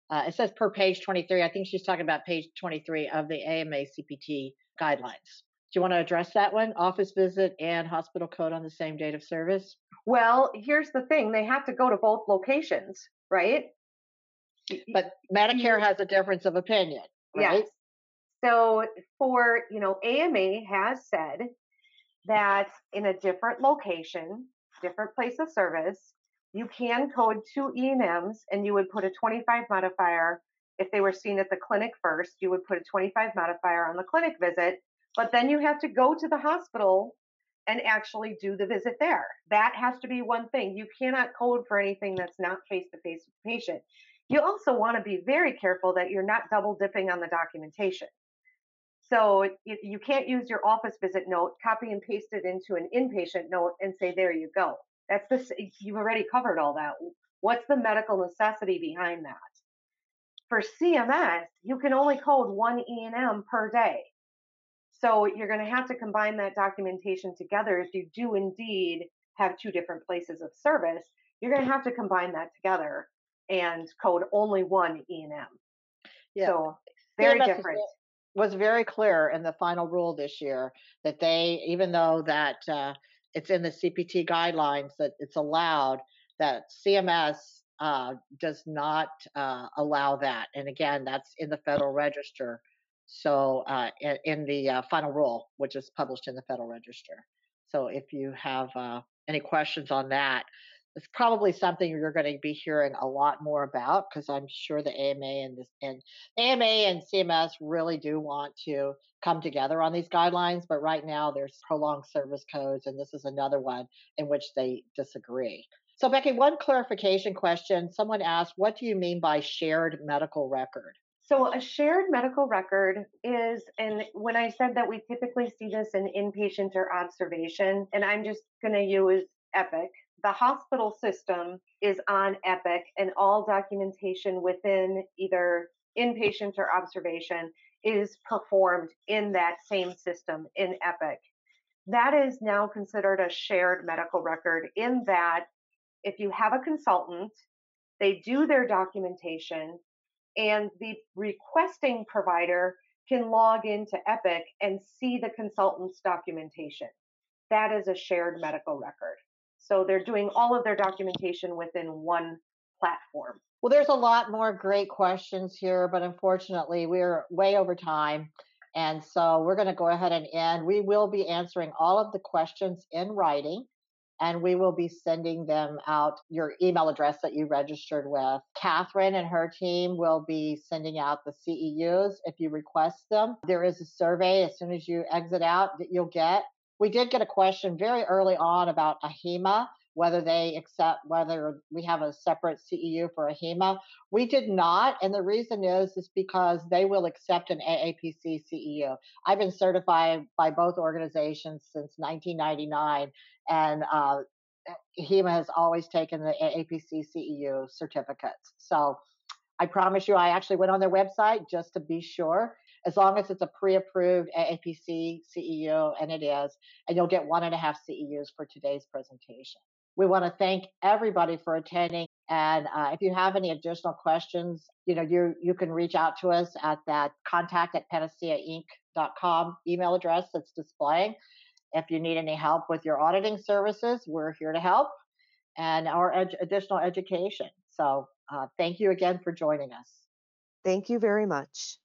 Uh, it says per page 23. I think she's talking about page 23 of the AMA CPT guidelines. Do you want to address that one? Office visit and hospital code on the same date of service? Well, here's the thing they have to go to both locations, right? But Medicare has a difference of opinion, right? Yes. So for, you know, AMA has said that in a different location, different place of service, you can code two E&Ms and you would put a 25 modifier. If they were seen at the clinic first, you would put a 25 modifier on the clinic visit, but then you have to go to the hospital and actually do the visit there. That has to be one thing. You cannot code for anything that's not face to face with the patient. You also want to be very careful that you're not double dipping on the documentation. So you can't use your office visit note, copy and paste it into an inpatient note and say, there you go. That's this, you've already covered all that. What's the medical necessity behind that? For CMS, you can only code one E&M per day. So you're going to have to combine that documentation together. If you do indeed have two different places of service, you're going to have to combine that together and code only one E&M. Yeah. So very CMS different. Was very clear in the final rule this year that they, even though that uh, it's in the CPT guidelines that it's allowed, that CMS uh, does not uh, allow that. And again, that's in the Federal Register. So uh, in, in, the uh, final rule, which is published in the Federal Register. So if you have uh, any questions on that, it's probably something you're going to be hearing a lot more about because I'm sure the AMA and this and AMA and CMS really do want to come together on these guidelines. But right now, there's prolonged service codes, and this is another one in which they disagree. So, Becky, one clarification question. Someone asked, "What do you mean by shared medical record?" So, a shared medical record is, and when I said that we typically see this in inpatient or observation, and I'm just going to use Epic. The hospital system is on Epic, and all documentation within either inpatient or observation is performed in that same system in Epic. That is now considered a shared medical record in that if you have a consultant, they do their documentation, and the requesting provider can log into Epic and see the consultant's documentation. That is a shared medical record. So they're doing all of their documentation within one platform. Well, there's a lot more great questions here, but unfortunately, we're way over time. And so we're going to go ahead and end. We will be answering all of the questions in writing and we will be sending them out your email address that you registered with. Catherine and her team will be sending out the CEUs if you request them. There is a survey as soon as you exit out that you'll get. We did get a question very early on about AHIMA whether they accept whether we have a separate CEU for AHIMA. We did not, and the reason is is because they will accept an AAPC CEU. I've been certified by both organizations since 1999, and uh, AHIMA has always taken the AAPC CEU certificates. So I promise you, I actually went on their website just to be sure. As long as it's a pre-approved AAPC CEU, and it is, and you'll get one and a half CEUs for today's presentation. We want to thank everybody for attending. And uh, if you have any additional questions, you know, you you can reach out to us at that contact at panaceainc.com email address that's displaying. If you need any help with your auditing services, we're here to help and our ed- additional education. So uh, thank you again for joining us. Thank you very much.